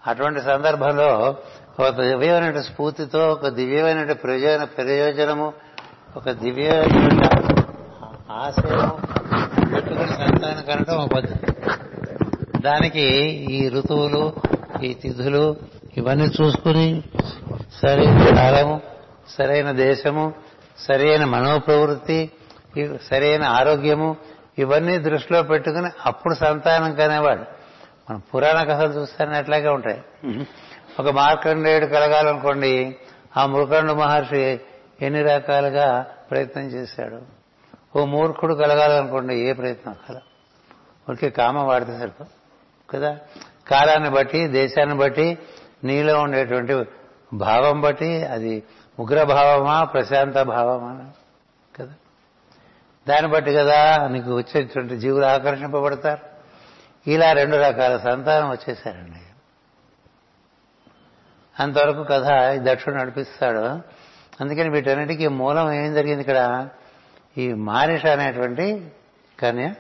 అటువంటి సందర్భంలో ఒక దివ్యమైన స్ఫూర్తితో ఒక దివ్యమైన ప్రయోజన ప్రయోజనము ఒక దివ్యమైన ఆశయం పెట్టుకుని సంతానం కనడం ఒక పద్ధతి. దానికి ఈ ఋతువులు ఈ తిథులు ఇవన్నీ చూసుకుని సరైన కాలము సరైన దేశము సరైన మనోప్రవృత్తి సరైన ఆరోగ్యము ఇవన్నీ దృష్టిలో పెట్టుకుని అప్పుడు సంతానం కనేవాడు. మన పురాణ కథలు చూస్తేనే అట్లాగే ఉంటాయి. ఒక మార్కండేయుడు కలగాలనుకోండి ఆ మృకండు మహర్షి ఎన్ని రకాలుగా ప్రయత్నం చేశాడు? ఓ మూర్ఖుడు కలగాలనుకోండి ఏ ప్రయత్నం కల ఊరికే కామ వాడితే సరిపో కదా? కాలాన్ని బట్టి దేశాన్ని బట్టి నీలో ఉండేటువంటి భావం బట్టి అది ఉగ్రభావమా ప్రశాంత భావమా కదా? దాన్ని బట్టి కదా నీకు వచ్చేటువంటి జీవులు ఆకర్షింపబడతారు. ఇలా రెండు రకాల సంతానం వచ్చేసారండి. అంతవరకు కథ ఈ దక్షుడు నడిపిస్తాడు. అందుకని వీటన్నిటికీ మూలం ఏం జరిగింది ఇక్కడ? ఈ మారిష అనేటువంటి కన్య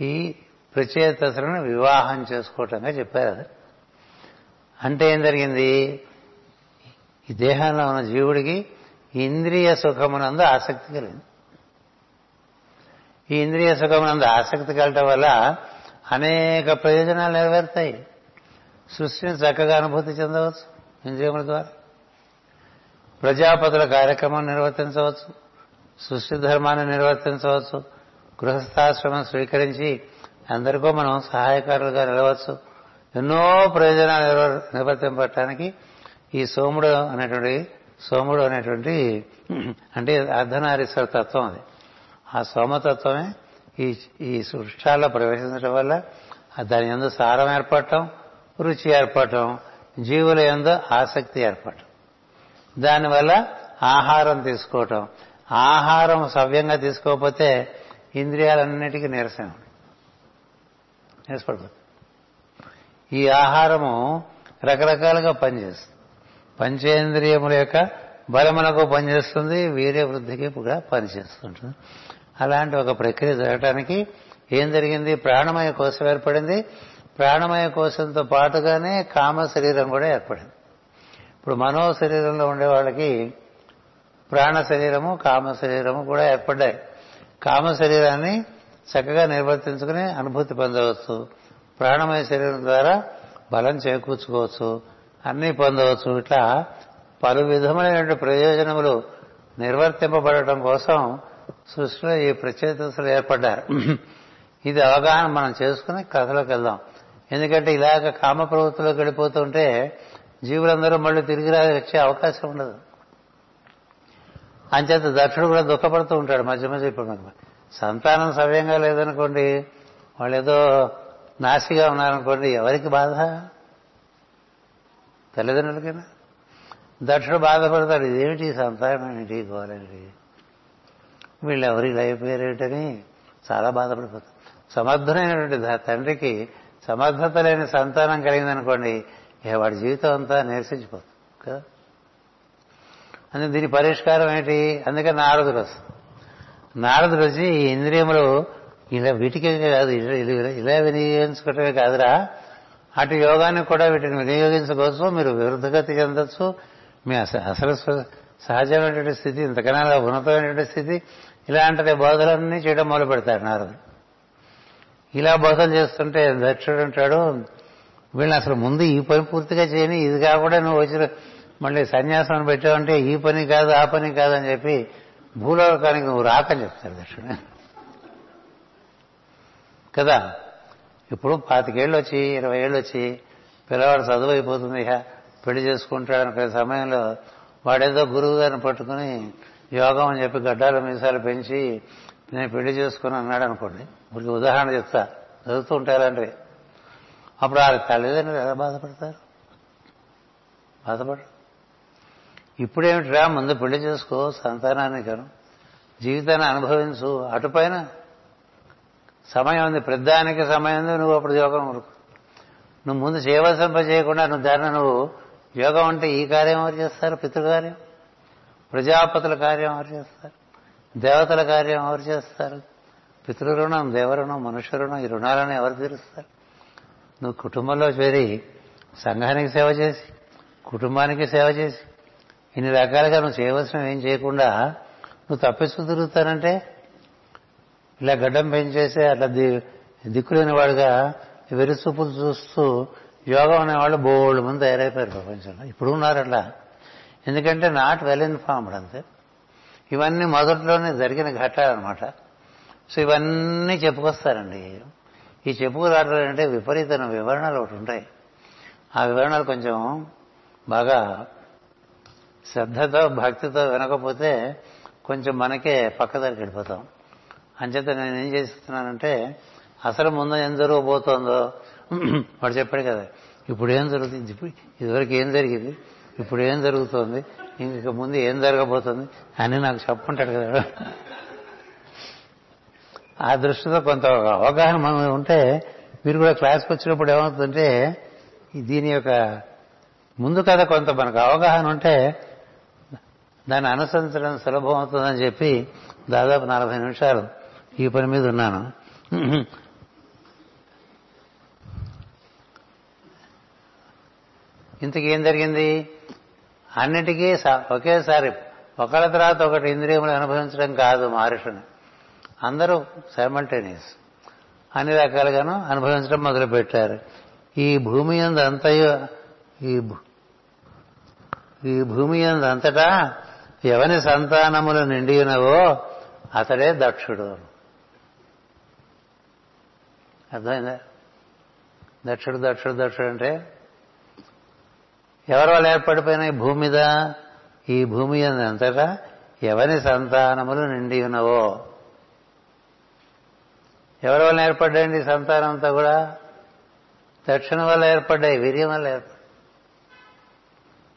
ఈ ప్రచేతసులను వివాహం చేసుకోవటంగా చెప్పారు అది. అంటే ఏం జరిగింది? ఈ దేహంలో ఉన్న జీవుడికి ఇంద్రియ సుఖమునందు ఆసక్తి కలిగింది. ఈ ఇంద్రియ సుఖమునందు ఆసక్తి కలటం వల్ల అనేక ప్రయోజనాలు నెరవేరుతాయి. సృష్టిని చక్కగా అనుభూతి చెందవచ్చు ఇంద్రియముల ద్వారా. ప్రజాపతుల కార్యక్రమం నిర్వర్తించవచ్చు సృష్టి ధర్మాన్ని నిర్వర్తించవచ్చు గృహస్థాశ్రమం స్వీకరించి అందరికో మనం సహాయకారులుగా నిలవచ్చు. ఎన్నో ప్రయోజనాలు నిర్వర్తింపటానికి ఈ సోముడు అనేటువంటి సోముడు అనేటువంటి అంటే అర్ధనారీశ్వర తత్వం అది. ఆ సోమతత్వమే ఈ ఈ సృష్టాల్లో ప్రవేశించడం వల్ల దాని ఎందు సారం ఏర్పడటం రుచి ఏర్పడటం జీవుల ఎందు ఆసక్తి ఏర్పడటం. దానివల్ల ఆహారం తీసుకోవటం. ఆహారం సవ్యంగా తీసుకోకపోతే ఇంద్రియాలన్నిటికీ నీరసం నీరసపడిపోతుంది. ఈ ఆహారము రకరకాలుగా పనిచేస్తుంది. పంచేంద్రియముల యొక్క బలమునకు పనిచేస్తుంది వీర్య వృద్ధికి కూడా పనిచేస్తుంటుంది. అలాంటి ఒక ప్రక్రియ జరగటానికి ఏం జరిగింది? ప్రాణమయ కోశం ఏర్పడింది. ప్రాణమయ కోశంతో పాటుగానే కామ శరీరం కూడా ఏర్పడింది. ఇప్పుడు మనో శరీరంలో ఉండే వాళ్ళకి ప్రాణ శరీరము కామ శరీరము కూడా ఏర్పడ్డాయి. కామ శరీరాన్ని చక్కగా నిర్వర్తించుకుని అనుభూతి పొందవచ్చు. ప్రాణమయ శరీరం ద్వారా బలం చేకూర్చుకోవచ్చు. అన్నీ పొందవచ్చు. ఇట్లా పలు విధములైన ప్రయోజనములు నిర్వర్తింపబడటం కోసం సృష్టిలో ఈ ప్రత్యేకతలు ఏర్పడ్డారు. ఇది అవగాహన మనం చేసుకుని కథలోకి వెళ్దాం. ఎందుకంటే ఇలాగ కామ ప్రవృత్తిలోకి వెళ్ళిపోతుంటే జీవులందరూ మళ్ళీ తిరిగి రా వచ్చే అవకాశం ఉండదు. అంచేత దక్షుడు కూడా దుఃఖపడుతూ ఉంటాడు మధ్య మధ్య ఇప్పుడు మనకు. సంతానం సవ్యంగా లేదనుకోండి వాళ్ళు ఏదో నాసిగా ఉన్నారనుకోండి ఎవరికి బాధ? తల్లిదండ్రులకైనా. దక్షుడు బాధపడతాడు ఇదేమిటి సంతానం? ఏంటి గోలేంటి వీళ్ళు ఎవరు అయిపోయారేటని చాలా బాధపడిపోతారు. సమర్థులైనటువంటి తండ్రికి సమర్థత లేని సంతానం కలిగిందనుకోండి ఇక వాడి జీవితం అంతా నిరసించిపోతుంది కదా? అందుకే దీని పరిష్కారం ఏంటి? అందుకని నారదుడు వస్తుంది నారదుడు వచ్చి ఈ ఇంద్రియములు ఇలా వీటికే కాదు ఇలా వినియోగించుకోవటమే కాదురా. అటు యోగాన్ని కూడా వీటిని వినియోగించుకోవచ్చు మీరు విరుద్ధగతి చెందొచ్చు మీ అసలు సహజమైనటువంటి స్థితి ఇంతకన్నా ఉన్నతమైనటువంటి స్థితి ఇలాంటిది బోధలన్నీ చేయడం మొదలు పెడతాడు నారదుడు. ఇలా బోధన చేస్తుంటే దక్షుడు అంటాడు వీళ్ళని అసలు ముందు ఈ పని పూర్తిగా చేయని ఇది కాకుండా నువ్వు వచ్చిన మళ్ళీ సన్యాసం పెట్టావంటే ఈ పని కాదు ఆ పని కాదు అని చెప్పి భూలోకానికి నువ్వు రాకని చెప్తాడు దక్షుడు. కదా? ఇప్పుడు పాతికేళ్ళు వచ్చి ఇరవై ఏళ్ళు వచ్చి పిల్లవాడు చదువు అయిపోతుంది ఇక పెళ్ళి చేసుకుంటాడు అనుకునే సమయంలో వాడేదో గురువు గారిని పట్టుకుని యోగం అని చెప్పి గడ్డాల మీసాలు పెంచి నేను పెళ్ళి చేసుకుని అన్నాడు అనుకోండి. ఇప్పుడు ఉదాహరణ చెప్తా. చదువుతూ ఉంటారంటే అప్పుడు వాళ్ళ తల్లిదండ్రులు ఎలా బాధపడతారు? బాధపడరు. ఇప్పుడేమిటిరా? ముందు పెళ్ళి చేసుకో సంతానాన్ని కను. జీవితాన్ని అనుభవించు. అటుపైన సమయం ఉంది. పెద్దానికి సమయం ఉంది. నువ్వు అప్పుడు యోగం వరకు నువ్వు ముందు చేయవలసిన చేయకుండా నువ్వు దాన్ని నువ్వు యోగం అంటే ఈ కార్యం ఎవరు చేస్తారు? పితృకార్యం? ప్రజాపతుల కార్యం ఎవరు చేస్తారు? దేవతల కార్యం ఎవరు చేస్తారు? పితృరుణం దేవరుణం మనుష్య రుణం ఈ రుణాలను ఎవరు తీరుస్తారు? నువ్వు కుటుంబంలో చేరి సంఘానికి సేవ చేసి కుటుంబానికి సేవ చేసి ఇన్ని రకాలుగా నువ్వు చేయవలసిన ఏం చేయకుండా నువ్వు తప్పించుకు తిరుగుతానంటే ఇలా గడ్డం పెంచేసి అట్లా దిక్కులేని వాడుగా వెరిసూపులు చూస్తూ యోగం అనేవాళ్ళు బోళ్ళు మంది తయారైపోయారు ప్రపంచంలో. ఇప్పుడు ఉన్నారు అట్లా. ఎందుకంటే నాట్ వెల్ ఇన్ఫార్మ్డ్ అంతే. ఇవన్నీ మొదట్లోనే జరిగిన ఘట్టాలన్నమాట. సో ఇవన్నీ చెప్పుకొస్తారండి. ఈ చెప్పుకురాటలు అంటే విపరీతమైన వివరణలు ఒకటి ఉంటాయి. ఆ వివరణలు కొంచెం బాగా శ్రద్ధతో భక్తితో వినకపోతే కొంచెం మనకే పక్కదారికి వెళ్ళిపోతాం. అంచేత నేను ఏం చేస్తున్నానంటే అసలు ముందు ఏం జరగబోతోందో వాడు చెప్పాడు కదా ఇప్పుడు ఏం జరుగుతుంది ఇదివరకు ఏం జరిగింది ఇప్పుడు ఏం జరుగుతోంది? ఇంక ముందు ఏం జరగబోతుంది? అని నాకు చెప్పుంటాడు కదా. ఆ దృష్టితో కొంత అవగాహన మనం ఉంటే మీరు కూడా క్లాస్కి వచ్చినప్పుడు ఏమవుతుందంటే దీని యొక్క ముందు కథ కొంత మనకు అవగాహన ఉంటే దాన్ని అనుసరించడం సులభం అవుతుందని చెప్పి దాదాపు నలభై నిమిషాలు ఈ పని మీద ఉన్నాను. ఇంతకేం ఏం జరిగింది? అన్నిటికీ ఒకేసారి ఒకళ్ళ తర్వాత ఒకటి ఇంద్రియములు అనుభవించడం కాదు మహర్షిని. అందరూ సైమల్టేనియస్ అన్ని రకాలుగాను అనుభవించడం మొదలుపెట్టారు. ఈ భూమి అంతయు ఈ ఈ భూమి అంతటా ఎవని సంతానములు నిండినవో అతడే దక్షుడు. అర్థమైందా? దక్షుడు దక్షుడు దక్షుడు అంటే ఎవరి వల్ల ఏర్పడిపోయిన ఈ భూమి మీద. ఈ భూమి అంతటా ఎవరి సంతానములు నిండి ఉన్నవో? ఎవరి వల్ల ఏర్పడ్డాయండి సంతానం అంతా కూడా? దక్షిణ వల్ల ఏర్పడ్డాయి వీర్యం వల్ల ఏర్పడ్డాయి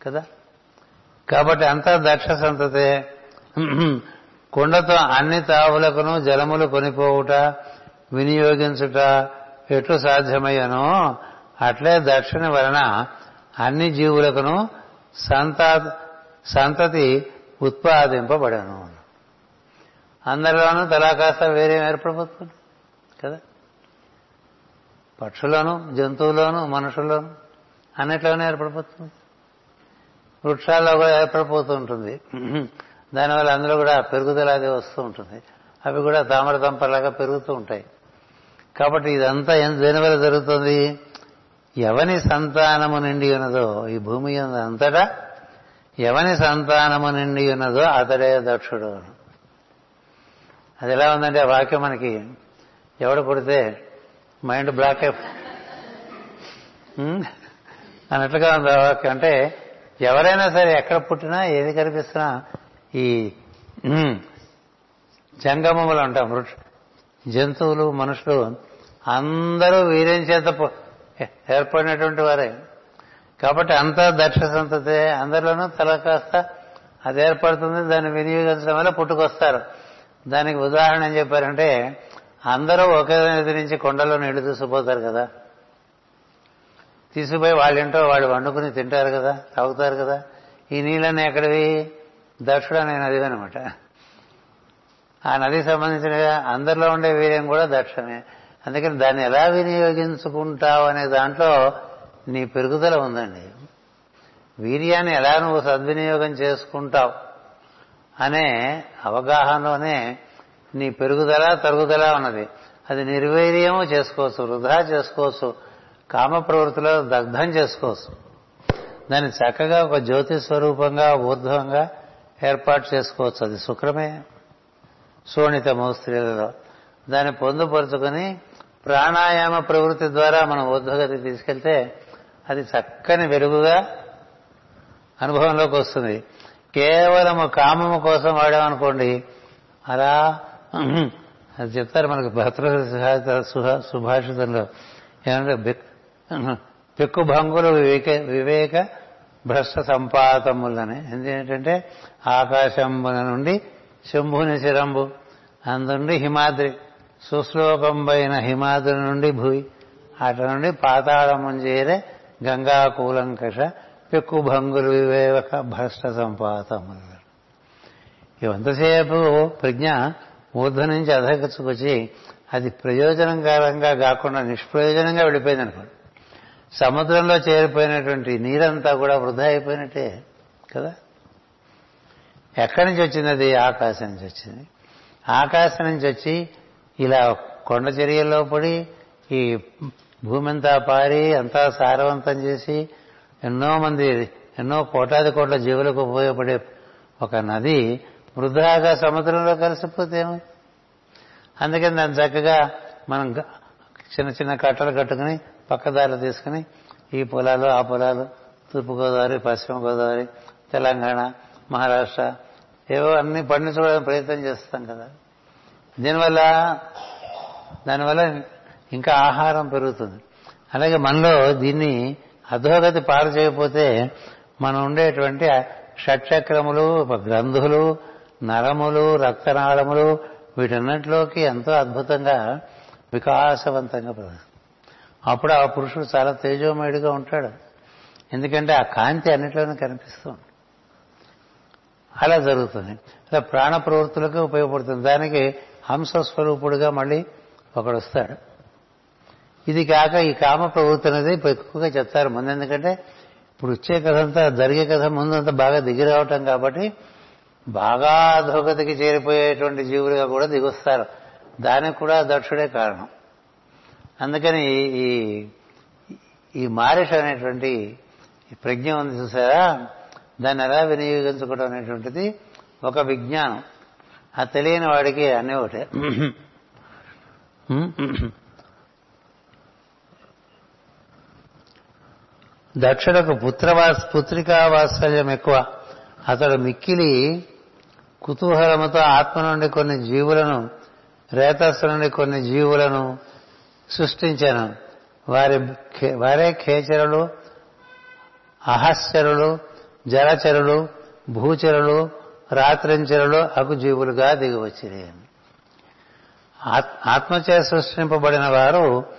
కదా? కాబట్టి అంతా దక్ష సంతతే. కుండతో అన్ని తావులకును జలములు కొనిపోవుట వినియోగించుట ఎట్లు సాధ్యమయ్యనో అట్లే దక్షిణ వలన అన్ని జీవులకును సంతా సంతతి ఉత్పాదింపబడను. అందరిలోనూ తలా కాస్త వేరే ఏర్పడిపోతుంది కదా? పక్షులను జంతువులోను మనుషుల్లోను అన్నిట్లోనే ఏర్పడిపోతుంది. వృక్షాల్లో కూడా ఏర్పడిపోతూ ఉంటుంది. దానివల్ల అందులో కూడా పెరుగుదల అది వస్తూ ఉంటుంది. అవి కూడా తామర తంపలాగా పెరుగుతూ ఉంటాయి. కాబట్టి ఇదంతా దేనివల్ల జరుగుతుంది? ఎవని సంతానము నిండి ఉన్నదో ఈ భూమి అంతటా ఎవని సంతానము నిండి ఉన్నదో అతడే దక్షుడు. అది ఎలా ఉందంటే ఆ వాక్యం మనకి ఎవడు పుడితే మైండ్ బ్లాక్ అయి అన్నట్లుగా ఉంది ఆ వాక్యం. అంటే ఎవరైనా సరే ఎక్కడ పుట్టినా ఏది కనిపిస్తున్నా ఈ జంగమములు అంటాం. జంతువులు మనుషులు అందరూ వీరేం చేత ఏర్పడినటువంటి వారే. కాబట్టి అంతా దక్ష సంతతే అందరిలోనూ తల కాస్త అది ఏర్పడుతుంది దాన్ని వినియోగించడం వల్ల పుట్టుకొస్తారు. దానికి ఉదాహరణ ఏం చెప్పారంటే అందరూ ఒకే నది నుంచి కొండలో నీళ్ళు తీసుకుపోతారు కదా. తీసుకుపోయి వాళ్ళింటో వాళ్ళు వండుకుని తింటారు కదా తాగుతారు కదా. ఈ నీళ్ళని ఎక్కడివి? దక్షుడు అనే నది అనమాట. ఆ నదికి సంబంధించిన అందరిలో ఉండే వీర్యం కూడా దక్షమే అందుకని దాన్ని ఎలా వినియోగించుకుంటావు అనే దాంట్లో నీ పెరుగుదల ఉందండి. వీర్యాన్ని ఎలా నువ్వు సద్వినియోగం చేసుకుంటావు అనే అవగాహనలోనే నీ పెరుగుదల తరుగుదల ఉన్నది. అది నిర్వీర్యము చేసుకోవచ్చు వృధా చేసుకోవచ్చు కామ ప్రవృత్తిలో దగ్ధం చేసుకోవచ్చు. దాన్ని చక్కగా ఒక జ్యోతి స్వరూపంగా ఊర్ధ్వంగా ఏర్పాటు చేసుకోవచ్చు. అది శుక్రమే. శోణితము స్త్రీలలో. దాన్ని పొందుపరుచుకొని ప్రాణాయామ ప్రవృత్తి ద్వారా మనం ఊర్ధ్వగతి తీసుకెళ్తే అది చక్కని వెలుగుగా అనుభవంలోకి వస్తుంది. కేవలము కామము కోసం వాడామనుకోండి అలా అది చెప్తారు మనకు భద్ర సుభాషితంలో. ఏమంటే పిక్కు భంగులు వివేక వివేక భ్రష్ట సంపాతములని. ఎందుకంటే ఆకాశంబున నుండి శంభుని శిరంబు అందుండి హిమాద్రి సుశ్లోకంబైన హిమాద్రి నుండి భూయి అటు నుండి పాతాళము చేరే గంగా కూలంకష పెక్కు వివేక భ్రష్ట సంపాతములు ఇవంతసేపు ప్రజ్ఞ ఊర్ధ నుంచి అధకచ్చుకొచ్చి అది ప్రయోజనకరంగా కాకుండా నిష్ప్రయోజనంగా వెళ్ళిపోయింది అనుకోండి. సముద్రంలో చేరిపోయినటువంటి నీరంతా కూడా వృధా అయిపోయినట్టే కదా? ఎక్కడి నుంచి వచ్చింది అది? ఆకాశం నుంచి వచ్చింది. ఆకాశం నుంచి వచ్చి ఇలా కొండ చర్యల్లో పడి ఈ భూమి అంతా పారి అంతా సారవంతం చేసి ఎన్నో మంది ఎన్నో కోటాది కోట్ల జీవులకు ఉపయోగపడే ఒక నది వృధాగా సముద్రంలో కలిసిపోతే అందుకని దాన్ని చక్కగా మనం చిన్న చిన్న కట్టలు కట్టుకుని పక్కదారులు తీసుకుని ఈ పొలాలు ఆ పొలాలు తూర్పుగోదావరి పశ్చిమ గోదావరి తెలంగాణ మహారాష్ట్ర ఏవో అన్ని పండించుకోవడానికి ప్రయత్నం చేస్తాం కదా. దీనివల్ల దానివల్ల ఇంకా ఆహారం పెరుగుతుంది. అలాగే మనలో దీన్ని అధోగతి పాలు చేయకపోతే మనం ఉండేటువంటి షట్చక్రములు గ్రంథులు నరములు రక్తనాళములు వీటన్నిటిలోకి ఎంతో అద్భుతంగా వికాసవంతంగా అప్పుడు ఆ పురుషుడు చాలా తేజోమయుడిగా ఉంటాడు. ఎందుకంటే ఆ కాంతి అన్నిట్లోనూ కనిపిస్తుంది అలా జరుగుతుంది. అలా ప్రాణ ప్రవృత్తులకు ఉపయోగపడుతుంది. దానికి హంస స్వరూపుడుగా మళ్ళీ ఒకడు వస్తాడు ఇది కాక ఈ కామ ప్రవృత్తి అనేది ఎక్కువగా చెప్తారు ముందు ఎందుకంటే ఇప్పుడు వచ్చే కథ అంతా జరిగే కథ ముందు అంతా బాగా దిగి రావటం కాబట్టి బాగా అధోగతికి చేరిపోయేటువంటి జీవులుగా కూడా దిగొస్తారు. దానికి కూడా దక్షుడే కారణం. అందుకని ఈ ఈ మారిష అనేటువంటి ప్రజ్ఞ ఉంది చూసారా? దాన్ని ఎలా వినియోగించుకోవడం అనేటువంటిది ఒక విజ్ఞానం. ఆ తెలియని వాడికి అన్నీ ఒకటే. దక్షులకు పుత్రవాస్ పుత్రికా వాత్సల్యం ఎక్కువ. అతడు మిక్కిలి కుతూహలముతో ఆత్మ నుండి కొన్ని జీవులను రేతస్సు నుండి కొన్ని జీవులను సృష్టించాను. వారి వారే ఖేచరులు అహశ్చరులు జలచరులు భూచరులు రాత్రించరులు అగుజీవులుగా జీవులుగా ఆత్మచే సృష్టింపబడిన వారు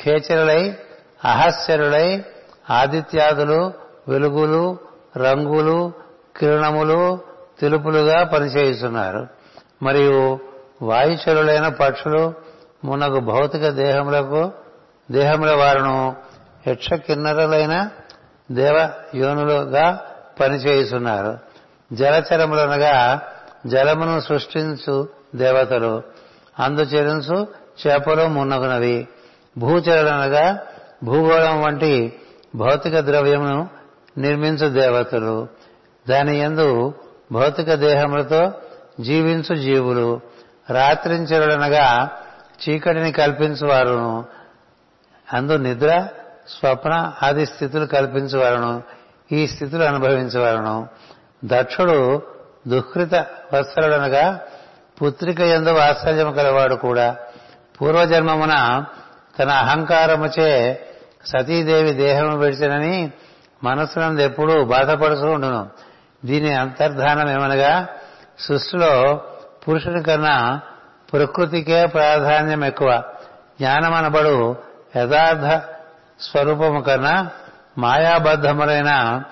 ఖేచరులై అహస్యరులై ఆదిత్యాదులు వెలుగులు రంగులు కిరణములు తెలుపులుగా పనిచేస్తున్నారు మరియు వాయుచరులైన పక్షులు మునకు భౌతిక దేహములకు దేహముల వారును యక్ష కిన్నరులైన దేవ యోనులుగా పనిచేస్తున్నారు జలచరములనగా జలమును సృష్టించు దేవతలు. అందుచరించు చేపలు మున్నగునవి భూచరులనగా భూగోళం వంటి భౌతిక ద్రవ్యమును నిర్మించు దేవతలు. దాని ఎందు భౌతిక దేహములతో జీవించు జీవులు. రాత్రించరులనగా చీకటిని కల్పించువారును. అందు నిద్ర స్వప్న ఆది స్థితులు కల్పించువారును. ఈ స్థితులు అనుభవించేవారును. దక్షుడు దుఃఖృత వత్సరుడనగా పుత్రిక ఎందు వాత్సల్యం కలవాడు కూడా పూర్వజన్మమున తన అహంకారముచే సతీదేవి దేహము విడిచినని మనస్సునందు ఎప్పుడూ బాధపడుతూ ఉండును. దీని అంతర్ధానం ఏమనగా సృష్టిలో పురుషుని కన్నా ప్రకృతికే ప్రాధాన్యం ఎక్కువ జ్ఞానమనబడు యథార్థ స్వరూపము కన్నా మాయాబద్ధములైన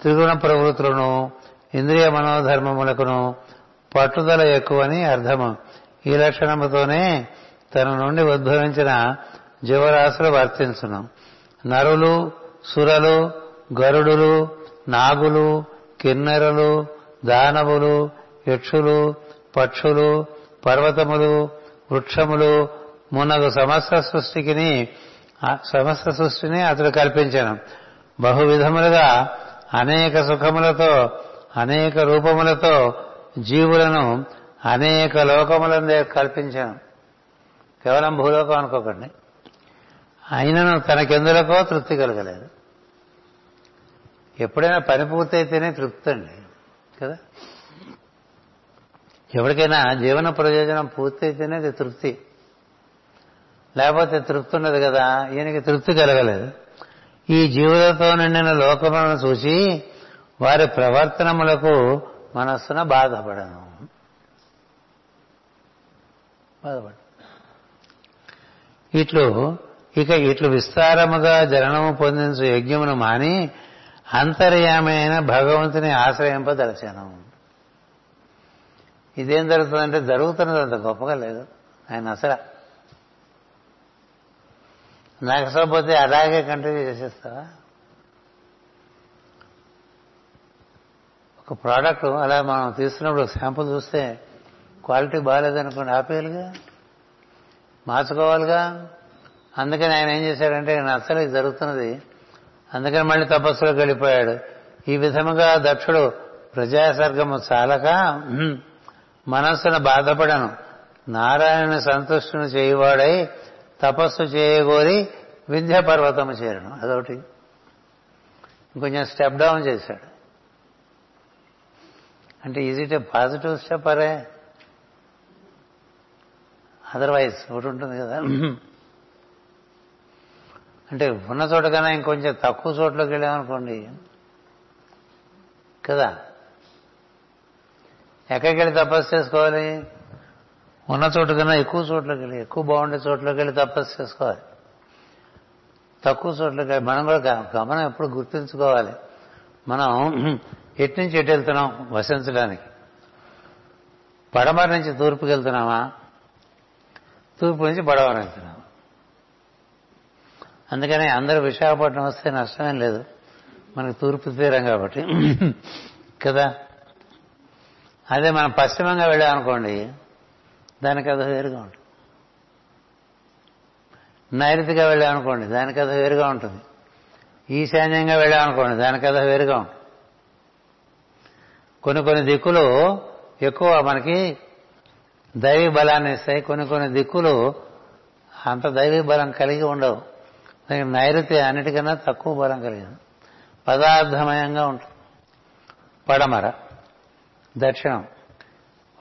త్రిగుణ ప్రవృత్తులను ఇంద్రియ మనోధర్మములకును పట్టుదల ఎక్కువని అర్థము. ఈ లక్షణముతోనే తన నుండి ఉద్భవించిన జీవరాశులు వర్తించును. నరులు సురలు గరుడులు నాగులు కిన్నెరలు దానవులు యక్షులు పక్షులు పర్వతములు వృక్షములు మునగు సమస్త సృష్టికిని సమస్త సృష్టిని అతడు కల్పించను. బహువిధములుగా అనేక సుఖములతో అనేక రూపములతో జీవులను అనేక లోకములందే కల్పించాను కేవలం భూలోకం అనుకోకండి. అయినను తనకెందులకో తృప్తి కలగలేదు. ఎప్పుడైనా పని పూర్తయితేనే తృప్తి అండి కదా? ఎవరికైనా జీవన ప్రయోజనం పూర్తయితేనే అది తృప్తి. లేకపోతే తృప్తి ఉండదు కదా ఈయనకి తృప్తి కలగలేదు. ఈ జీవులతో నిండిన లోకములను చూసి వారి ప్రవర్తనములకు మనస్సున బాధపడను. బాధపడ ఇట్లు ఇక ఇట్లు విస్తారముగా జననము పొందించు యజ్ఞమును మాని అంతర్యామైన భగవంతుని ఆశ్రయింపదలచాను. ఇదేం జరుగుతుందంటే జరుగుతున్నది అంత గొప్పగా లేదు. ఆయన అసలు. నచ్చకపోతే అలాగే కంటిన్యూ చేసేస్తావా? ఒక ప్రోడక్ట్ అలా మనం తీసుకున్నప్పుడు శాంపుల్ చూస్తే క్వాలిటీ బాగాలేదనుకోండి ఆపేయాలిగా? మార్చుకోవాలిగా? అందుకని ఆయన ఏం చేశాడంటే నచ్చలు ఇది జరుగుతున్నది. అందుకని మళ్ళీ తపస్సులోకి వెళ్ళిపోయాడు. ఈ విధముగా దక్షుడు ప్రజాసర్గము చాలక మనస్సును బాధపడను. నారాయణ సంతుష్టుని చేయువాడై తపస్సు చేయగోరి వింధ్య పర్వతము చేరను. అదొకటి. ఇంకొంచెం స్టెప్ డౌన్ చేశాడు. అంటే is it a positive step or otherwise ఒకటి ఉంటుంది కదా. అంటే ఉన్న చోట కన్నా ఇంకొంచెం తక్కువ చోట్లోకి వెళ్ళామనుకోండి కదా? ఎక్కడికి వెళ్ళి తపస్సు చేసుకోవాలి? ఉన్న చోటు కన్నా ఎక్కువ చోట్లోకి వెళ్ళి ఎక్కువ బాగుండే చోట్లోకి వెళ్ళి తపస్సు చేసుకోవాలి. తక్కువ చోట్లకి మనం కూడా గమనం ఎప్పుడు గుర్తుంచుకోవాలి. మనం ఎటు నుంచి ఎటు వెళ్తున్నాం? వసించడానికి పడమర నుంచి తూర్పుకి వెళ్తున్నామా? తూర్పు నుంచి పడమర వెళ్తున్నాం. అందుకని అందరూ విశాఖపట్నం వస్తే నష్టమేం లేదు. మనకు తూర్పు తీరం కాబట్టి. కదా? అదే మనం పశ్చిమంగా వెళ్ళామనుకోండి దానికి అది వేరుగా ఉంటుంది. నైరుతిగా వెళ్ళామనుకోండి దానికి అది వేరుగా ఉంటుంది. ఈశాన్యంగా వెళ్ళామనుకోండి దానికి అది వేరుగా ఉంటుంది. కొన్ని కొన్ని దిక్కులు ఎక్కువ మనకి దైవీ బలాన్ని ఇస్తాయి. కొన్ని కొన్ని దిక్కులు అంత దైవీ బలం కలిగి ఉండవు. దానికి నైరుతి అన్నిటికన్నా తక్కువ బలం కలిగింది. పదార్థమయంగా ఉంటుంది. పడమర దక్షిణం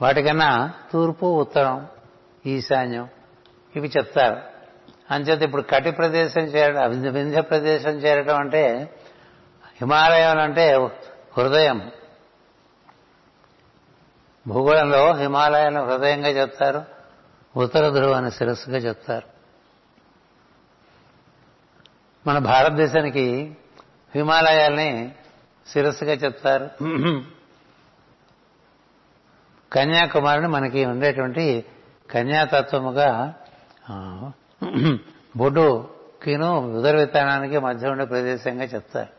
వాటికన్నా తూర్పు ఉత్తరం ఈశాన్యం ఇవి చెప్తారు. అంచేత ఇప్పుడు కటి ప్రదేశం చేరడం వింధ్య ప్రదేశం చేరడం అంటే హిమాలయం అంటే హృదయం. భూగోళంలో హిమాలయాలను హృదయంగా చెప్తారు ఉత్తర ధ్రువాన్ని శిరస్సుగా చెప్తారు. మన భారతదేశానికి హిమాలయాల్ని శిరస్సుగా చెప్తారు. కన్యాకుమారిని మనకి ఉండేటువంటి కన్యాతత్వముగా ఆ, బొడ్డుకిను ఉదర విత్తనానికి మధ్య ఉండే ప్రదేశంగా చెప్తారు.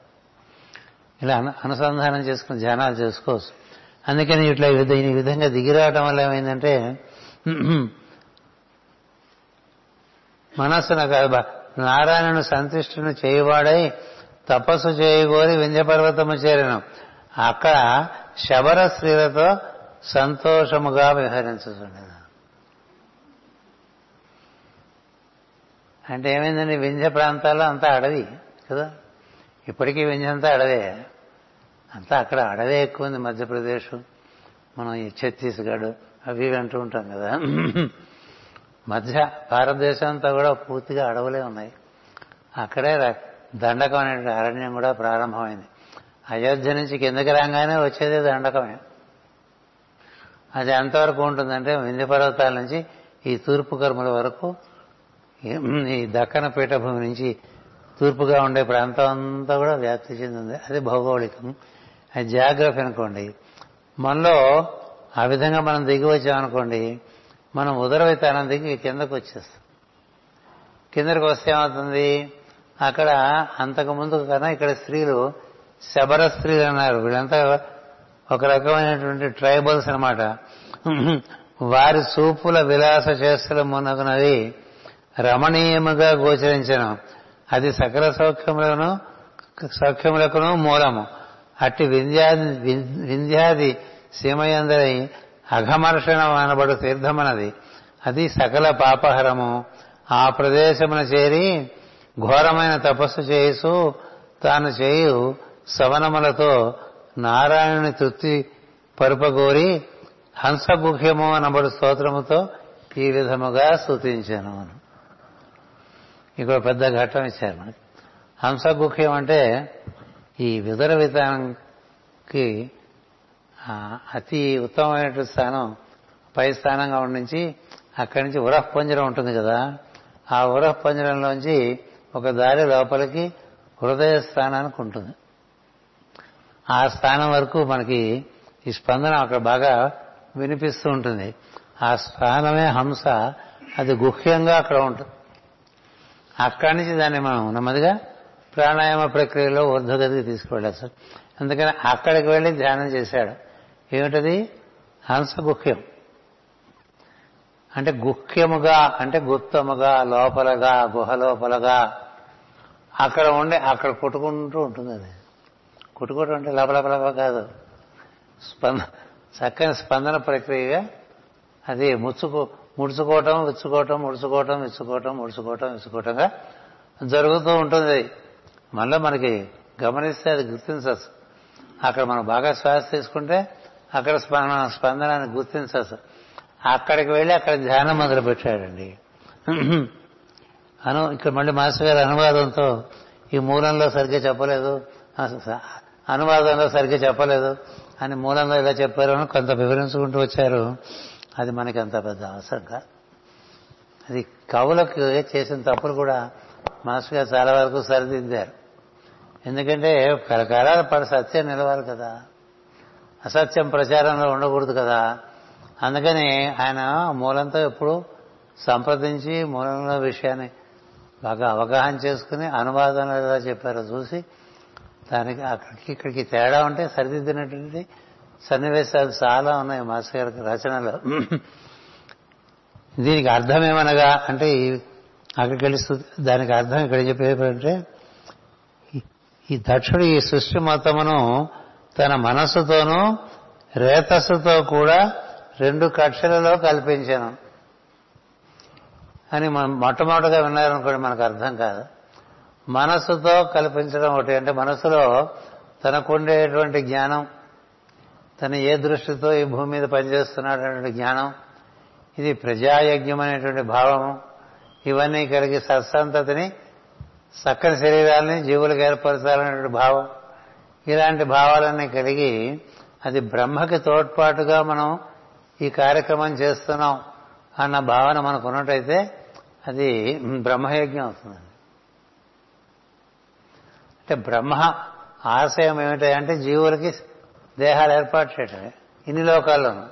ఇలా అను అనుసంధానం చేసుకుని ధ్యానాలు చేసుకోవచ్చు. అందుకని ఇట్లా ఈ ఈ విధంగా దిగిరావటం వల్ల ఏమైందంటే మనస్సున కాదు బా- నారాయణను సంతుష్టును చేయువాడై తపస్సు చేయగోరి వింధ్యపర్వతము చేరను. అక్కడ శబర స్త్రీలతో సంతోషముగా విహరించుతుండేది అంటే ఏమైందండి వింధ్య ప్రాంతాల్లో అంతా అడవి కదా? ఇప్పటికీ వింధ్యంతా అడవే. అంతా అక్కడ అడవే ఎక్కువ ఉంది మధ్యప్రదేశ్. మనం ఈ ఛత్తీస్గఢ్ అవి ఇవి అంటూ ఉంటాం కదా. మధ్య భారతదేశం అంతా కూడా పూర్తిగా అడవులే ఉన్నాయి. అక్కడే దండకం అనే అరణ్యం కూడా ప్రారంభమైంది. అయోధ్య నుంచి కిందకి రాగానే వచ్చేది దండకమే. అది ఎంతవరకు ఉంటుందంటే వింధ్య పర్వతాల నుంచి ఈ తూర్పు కర్మల వరకు ఈ దక్కన పీఠభూమి నుంచి తూర్పుగా ఉండే ప్రాంతం అంతా కూడా వ్యాప్తి చెందింది. అది భౌగోళికం. అది జాగ్రఫీ అనుకోండి. మనలో ఆ విధంగా మనం దిగి వచ్చామనుకోండి మనం ఉదర విధానం దిగి కిందకు వచ్చేస్తాం. కిందకు వస్తే ఏమవుతుంది? అక్కడ అంతకు ముందు కన్నా ఇక్కడ స్త్రీలు శబర స్త్రీలు అన్నారు. వీళ్ళంతా ఒక రకమైనటువంటి ట్రైబల్స్ అన్నమాట. వారి చూపుల విలాస చేస్తుల మునగునది రమణీయముగా గోచరించను. అది సకల సౌఖ్యములను సౌఖ్యములకును మూలము. అట్టి వింధ్యాది వింధ్యాది సీమయందరి అఘమర్షణ అనబడు తీర్థమనది. అది సకల పాపహరము. ఆ ప్రదేశమున చేరి ఘోరమైన తపస్సు చేయుచు తాను చేయు సవనములతో నారాయణుని తృప్తి పరుపగోరి హంసగుహ్యము అనబడు స్తోత్రముతో ఈ విధముగా స్తుతించాను ఇక్కడ పెద్ద ఘట్టం ఇచ్చారు మనకి. హంసగుహ్యం అంటే ఈ విదర విధానంకి అతి ఉత్తమమైనటువంటి స్థానం పై స్థానంగా ఉండించి అక్కడి నుంచి ఉరహ్ పంజరం ఉంటుంది కదా ఆ ఉరహ పంజరంలోంచి ఒక దారి లోపలికి హృదయ స్థానానికి ఉంటుంది. ఆ స్థానం వరకు మనకి ఈ స్పందన అక్కడ బాగా వినిపిస్తూ ఉంటుంది. ఆ స్థానమే హంస అది గుహ్యంగా అక్కడ ఉంటుంది. అక్కడి నుంచి దాన్ని మనం నెమ్మదిగా ప్రాణాయామ ప్రక్రియలో ఊర్ధ్వగతికి తీసుకువెళ్ళాలి సార్. అందుకని అక్కడికి వెళ్ళి ధ్యానం చేశాడు. ఏమిటది? హంసగుహ్యం. అంటే గుహ్యముగా అంటే గుప్తముగా లోపలగా గుహ లోపలగా అక్కడ ఉండి అక్కడ కొట్టుకుంటూ ఉంటుంది అది. కొట్టుకోవటం అంటే లోపల కాదు. స్పంద చక్కని స్పందన ప్రక్రియగా అది ముచ్చుకో ముడుచుకోవటం విచ్చుకోవటం ముడుచుకోవటం విచ్చుకోవటం ముడుచుకోవటం విచ్చుకోవటంగా జరుగుతూ ఉంటుంది. మళ్ళీ మనకి గమనిస్తే అది గుర్తించచ్చు అక్కడ మనం బాగా శ్వాస తీసుకుంటే అక్కడ స్పందన స్పందనాన్ని గుర్తించచ్చు అక్కడికి వెళ్ళి అక్కడ ధ్యానం మొదలు పెట్టాడండి అను ఇక్కడ మళ్ళీ మాస్టర్ గారి అనువాదంతో ఈ మూలంలో సరిగ్గా చెప్పలేదు. అనువాదంలో సరిగ్గా చెప్పలేదు. అని మూలంలో ఇలా చెప్పారు అని కొంత వివరించుకుంటూ వచ్చారు. అది మనకి అంత పెద్ద అవసరం కాదు. అది కవులకు చేసిన తప్పులు కూడా మాస్టర్ గారు చాలా వరకు సరిదిద్దారు. ఎందుకంటే కలకాలాల పడి సత్యం నిలవాలి కదా. అసత్యం ప్రచారంలో ఉండకూడదు కదా. అందుకని ఆయన మూలంతో ఎప్పుడు సంప్రదించి మూలంలో విషయాన్ని బాగా అవగాహన చేసుకుని అనువాదంలో ఎలా చెప్పారో చూసి దానికి అక్కడికి ఇక్కడికి తేడా ఉంటే సరిదిద్దినటువంటి సన్నివేశాలు చాలా ఉన్నాయి మాస్టర్ గారి రచనలో. దీనికి అర్థం ఏమనగా అంటే అక్కడికి వెళ్ళి దానికి అర్థం ఇక్కడ చెప్పేటంటే ఈ దక్షుడు ఈ సృష్టి మొత్తమును తన మనస్సుతోనూ రేతస్సుతో కూడా రెండు కక్షలలో కల్పించాను. అని మనం మొట్టమొదటిగా విన్నారనుకోండి మనకు అర్థం కాదు. మనస్సుతో కల్పించడం ఒకటి. అంటే మనసులో తనకుండేటువంటి జ్ఞానం తను ఏ దృష్టితో ఈ భూమి మీద పనిచేస్తున్నాడనేటువంటి జ్ఞానం ఇది ప్రజాయజ్ఞం అనేటువంటి భావము. ఇవన్నీ కలిగి సత్సంతతిని చక్కని శరీరాలని జీవులకు ఏర్పరచాలనే భావం. ఇలాంటి భావాలన్నీ కలిగి అది బ్రహ్మకి తోడ్పాటుగా మనం ఈ కార్యక్రమం చేస్తున్నాం అన్న భావన మనకు ఉన్నట్టయితే అది బ్రహ్మయజ్ఞం అవుతుంది. అంటే బ్రహ్మ ఆశయం ఏమిటంటే జీవులకి దేహాలు ఏర్పాటు చేయటమే. ఇన్ని లోకాల్లోనూ.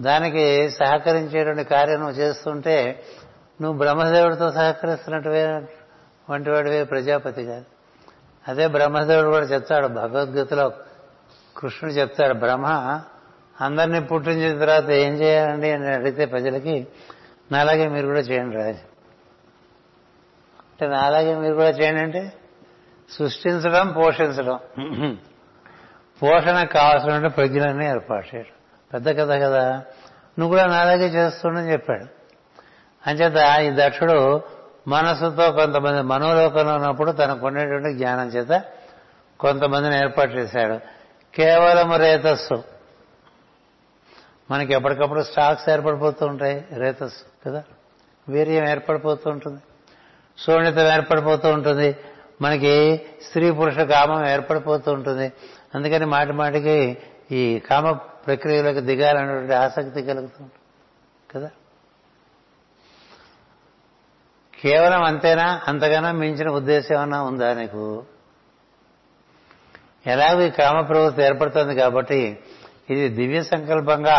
దానికి సహకరించేటువంటి కార్యం నువ్వు చేస్తుంటే నువ్వు బ్రహ్మదేవుడితో సహకరిస్తున్నట్టువే వంటి వాడివే ప్రజాపతి గారు అదే బ్రహ్మదేవుడు కూడా చెప్తాడు భగవద్గీతలో కృష్ణుడు చెప్తాడు బ్రహ్మ అందరినీ పుట్టించిన తర్వాత ఏం చేయాలండి? అని అడిగితే ప్రజలకి నాలాగే మీరు కూడా చేయండి రాజు. అంటే నాలాగే మీరు కూడా చేయండి అంటే సృష్టించడం పోషించడం. పోషణకు కావాల్సిన ప్రజ్ఞలన్నీ ఏర్పాటు చేయడం. పెద్ద కథ కదా. నువ్వు కూడా నాలాగే చేస్తుండని చెప్పాడు. అంచేత ఈ దక్షుడు మనసుతో కొంతమంది మనోలోకంలో ఉన్నప్పుడు తనకు ఉండేటువంటి జ్ఞానం చేత కొంతమందిని ఏర్పాటు చేశాడు. కేవలం రేతస్సు. మనకి ఎప్పటికప్పుడు స్టాక్స్ ఏర్పడిపోతూ ఉంటాయి రేతస్సు కదా? వీర్యం ఏర్పడిపోతూ ఉంటుంది. శూన్యతం ఏర్పడిపోతూ ఉంటుంది. మనకి స్త్రీ పురుష కామం ఏర్పడిపోతూ ఉంటుంది. అందుకని మాటి మాటికి ఈ కామ ప్రక్రియలోకి దిగాలనేటువంటి ఆసక్తి కలుగుతుంది కదా? కేవలం అంతేనా? అంతగానో మించిన ఉద్దేశం ఏమన్నా ఉందా నీకు? ఎలాగో ఈ కామ ప్రవృత్తి ఏర్పడుతుంది కాబట్టి ఇది దివ్య సంకల్పంగా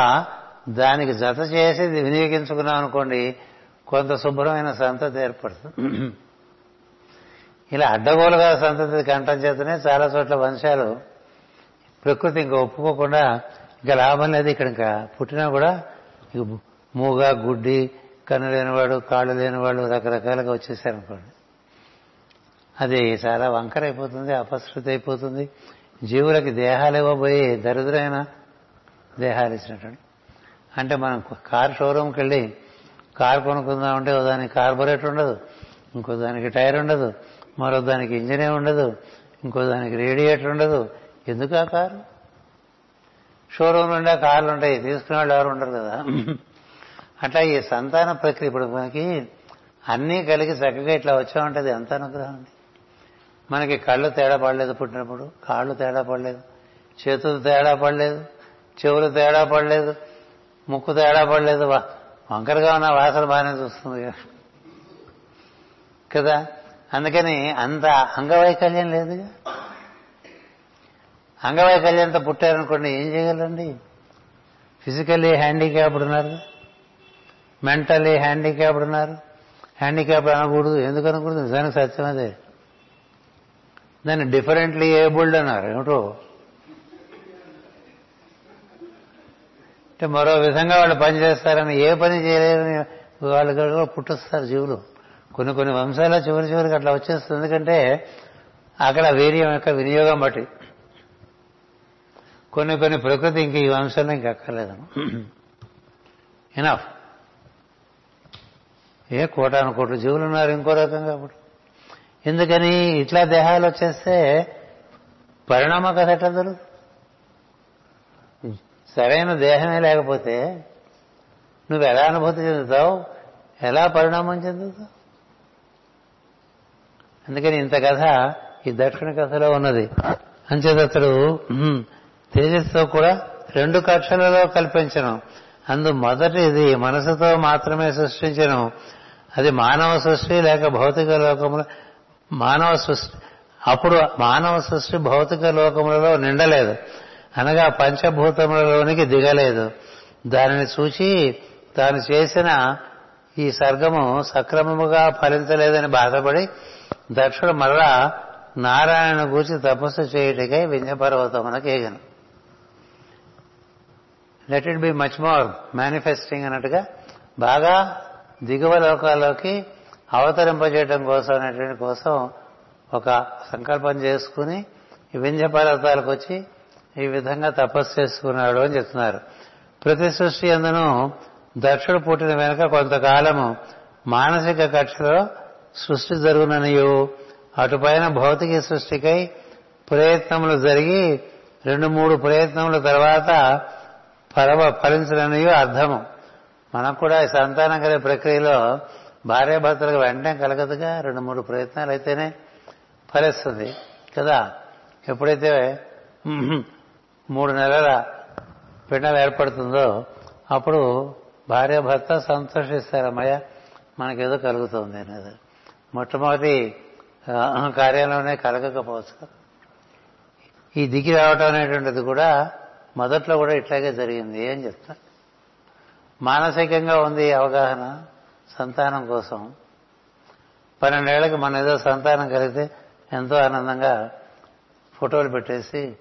దానికి జత చేసి వినియోగించుకున్నాం అనుకోండి కొంత శుభ్రమైన సంతతి ఏర్పడుతుంది. ఇలా అడ్డగోలుగా సంతతి కంటం చేతనే చాలా చోట్ల వంశాలు ప్రకృతి ఇంకా ఒప్పుకోకుండా ఇంకా లాభం లేదు ఇక్కడ ఇంకా. పుట్టినా కూడా మూగ గుడ్డి కన్ను లేనివాడు కాళ్ళు లేనివాడు రకరకాలుగా వచ్చేసారనుకోండి. అది చాలా వంకరైపోతుంది అపశృతి అయిపోతుంది. జీవులకి దేహాలు ఇవ్వబోయి దరిద్రమైన దేహాలు ఇచ్చినటువంటి. అంటే మనం కార్ షోరూమ్కి వెళ్ళి కార్ కొనుక్కుందామంటే దానికి కార్బొరేటర్ ఉండదు ఇంకో దానికి టైర్ ఉండదు మరో దానికి ఇంజనే ఉండదు ఇంకో దానికి రేడియేటర్ ఉండదు. ఎందుకు ఆ కారు? షోరూమ్ నుండి కార్లు ఉంటాయి తీసుకునే వాళ్ళు ఎవరు ఉండరు కదా. అట్లా ఈ సంతాన ప్రక్రియ ఇప్పుడు మనకి అన్నీ కలిగి చక్కగా ఇట్లా వచ్చా ఉంటుంది ఎంత అనుగ్రహం అండి. మనకి కళ్ళు తేడా పడలేదు పుట్టినప్పుడు. కాళ్ళు తేడా పడలేదు. చేతులు తేడా పడలేదు. చెవులు తేడా పడలేదు. ముక్కు తేడా పడలేదు. వంకరగా ఉన్న వాసన బాగానే చూస్తుంది కదా. అందుకని అంత అంగవైకల్యం లేదుగా అంగవైకల్యంతో పుట్టారనుకోండి ఏం చేయగలండి? ఫిజికల్లీ హ్యాండిక్యాప్డ్ ఉన్నారు. మెంటల్లీ హ్యాండిక్యాప్డ్ ఉన్నారు. హ్యాండిక్యాప్ అనకూడదు. ఎందుకు అనకూడదు? నిజానికి సత్యం అదే. దాన్ని డిఫరెంట్లీ ఏబుల్డ్ అన్నారు. ఏమిటో? అంటే మరో విధంగా వాళ్ళు పని చేస్తారని ఏ పని చేయలేరని వాళ్ళు కూడా జీవులు. కొన్ని కొన్ని వంశాల చివరి చివరికి అట్లా వచ్చేస్తుంది. ఎందుకంటే అక్కడ వీర్యం యొక్క వినియోగం బట్టి. కొన్ని కొన్ని ప్రకృతి ఇంక ఈ వంశంలో ఇంక అక్కర్లేదు. ఎనఫ్ ఏ కోటాను కోట్లు జీవులు ఉన్నారు ఇంకో రకంగా అప్పుడు. ఎందుకని ఇట్లా దేహాలు వచ్చేస్తే పరిణామ కథ ఎట్లా జరుగుతుంది? సరైన దేహమే లేకపోతే నువ్వు ఎలా అనుభూతి చెందుతావు? ఎలా పరిణామం చెందుతావు? అందుకని ఇంత కథ ఈ దక్షిణ కథలో ఉన్నది. అంచేతడు తేజస్తో కూడా రెండు కక్షలలో కల్పించను. అందు మొదటిది మనసుతో మాత్రమే సృష్టించను అది మానవ సృష్టి లేక భౌతిక లోకముల మానవ సృష్టి అప్పుడు మానవ సృష్టి భౌతిక లోకములలో నిండలేదు. అనగా పంచభూతములలోనికి దిగలేదు. దానిని చూచి తాను చేసిన ఈ సర్గము సక్రమముగా ఫలించలేదని బాధపడి దక్షుడు మరలా నారాయణ గూర్చి తపస్సు చేయుటకై వింధ్యపర్వతమునకు let it be much more manifesting అన్నట్టుగా బాగా దిగువ లోకాల్లోకి అవతరింపజేయటం కోసం అనేటువంటి కోసం ఒక సంకల్పం చేసుకుని వింజ పర్వతాలకు వచ్చి ఈ విధంగా తపస్సు చేసుకున్నాడు అని చెప్తున్నారు. ప్రతి సృష్టి అందును దక్షుడు పుట్టిన వెనుక కొంతకాలము మానసిక కక్షలో సృష్టి జరుగుననియు. అటుపైన భౌతిక సృష్టికై ప్రయత్నములు జరిగి రెండు మూడు ప్రయత్నముల తర్వాత ఫలవ ఫలించడనియో అర్థము. మనకు కూడా సంతానం కలిగే ప్రక్రియలో భార్యాభర్తలకు వెంటనే కలగదుగా రెండు మూడు ప్రయత్నాలు అయితేనే ఫలిస్తుంది. కదా? ఎప్పుడైతే మూడు నెలల పిండం ఏర్పడుతుందో అప్పుడు భార్యాభర్త సంతోషిస్తారు అమ్మయ్య మనకేదో కలుగుతుంది అనేది. మొట్టమొదటి కార్యంలోనే కలగకపోవచ్చు. ఈ దిగి రావటం అనేటువంటిది కూడా మొదట్లో కూడా ఇట్లాగే జరిగింది. ఏం చెప్తా? మానసికంగా ఉంది అవగాహన సంతానం కోసం. పన్నెండేళ్ళకి మన ఏదో సంతానం కలిగితే ఎంతో ఆనందంగా ఫోటోలు పెట్టేసి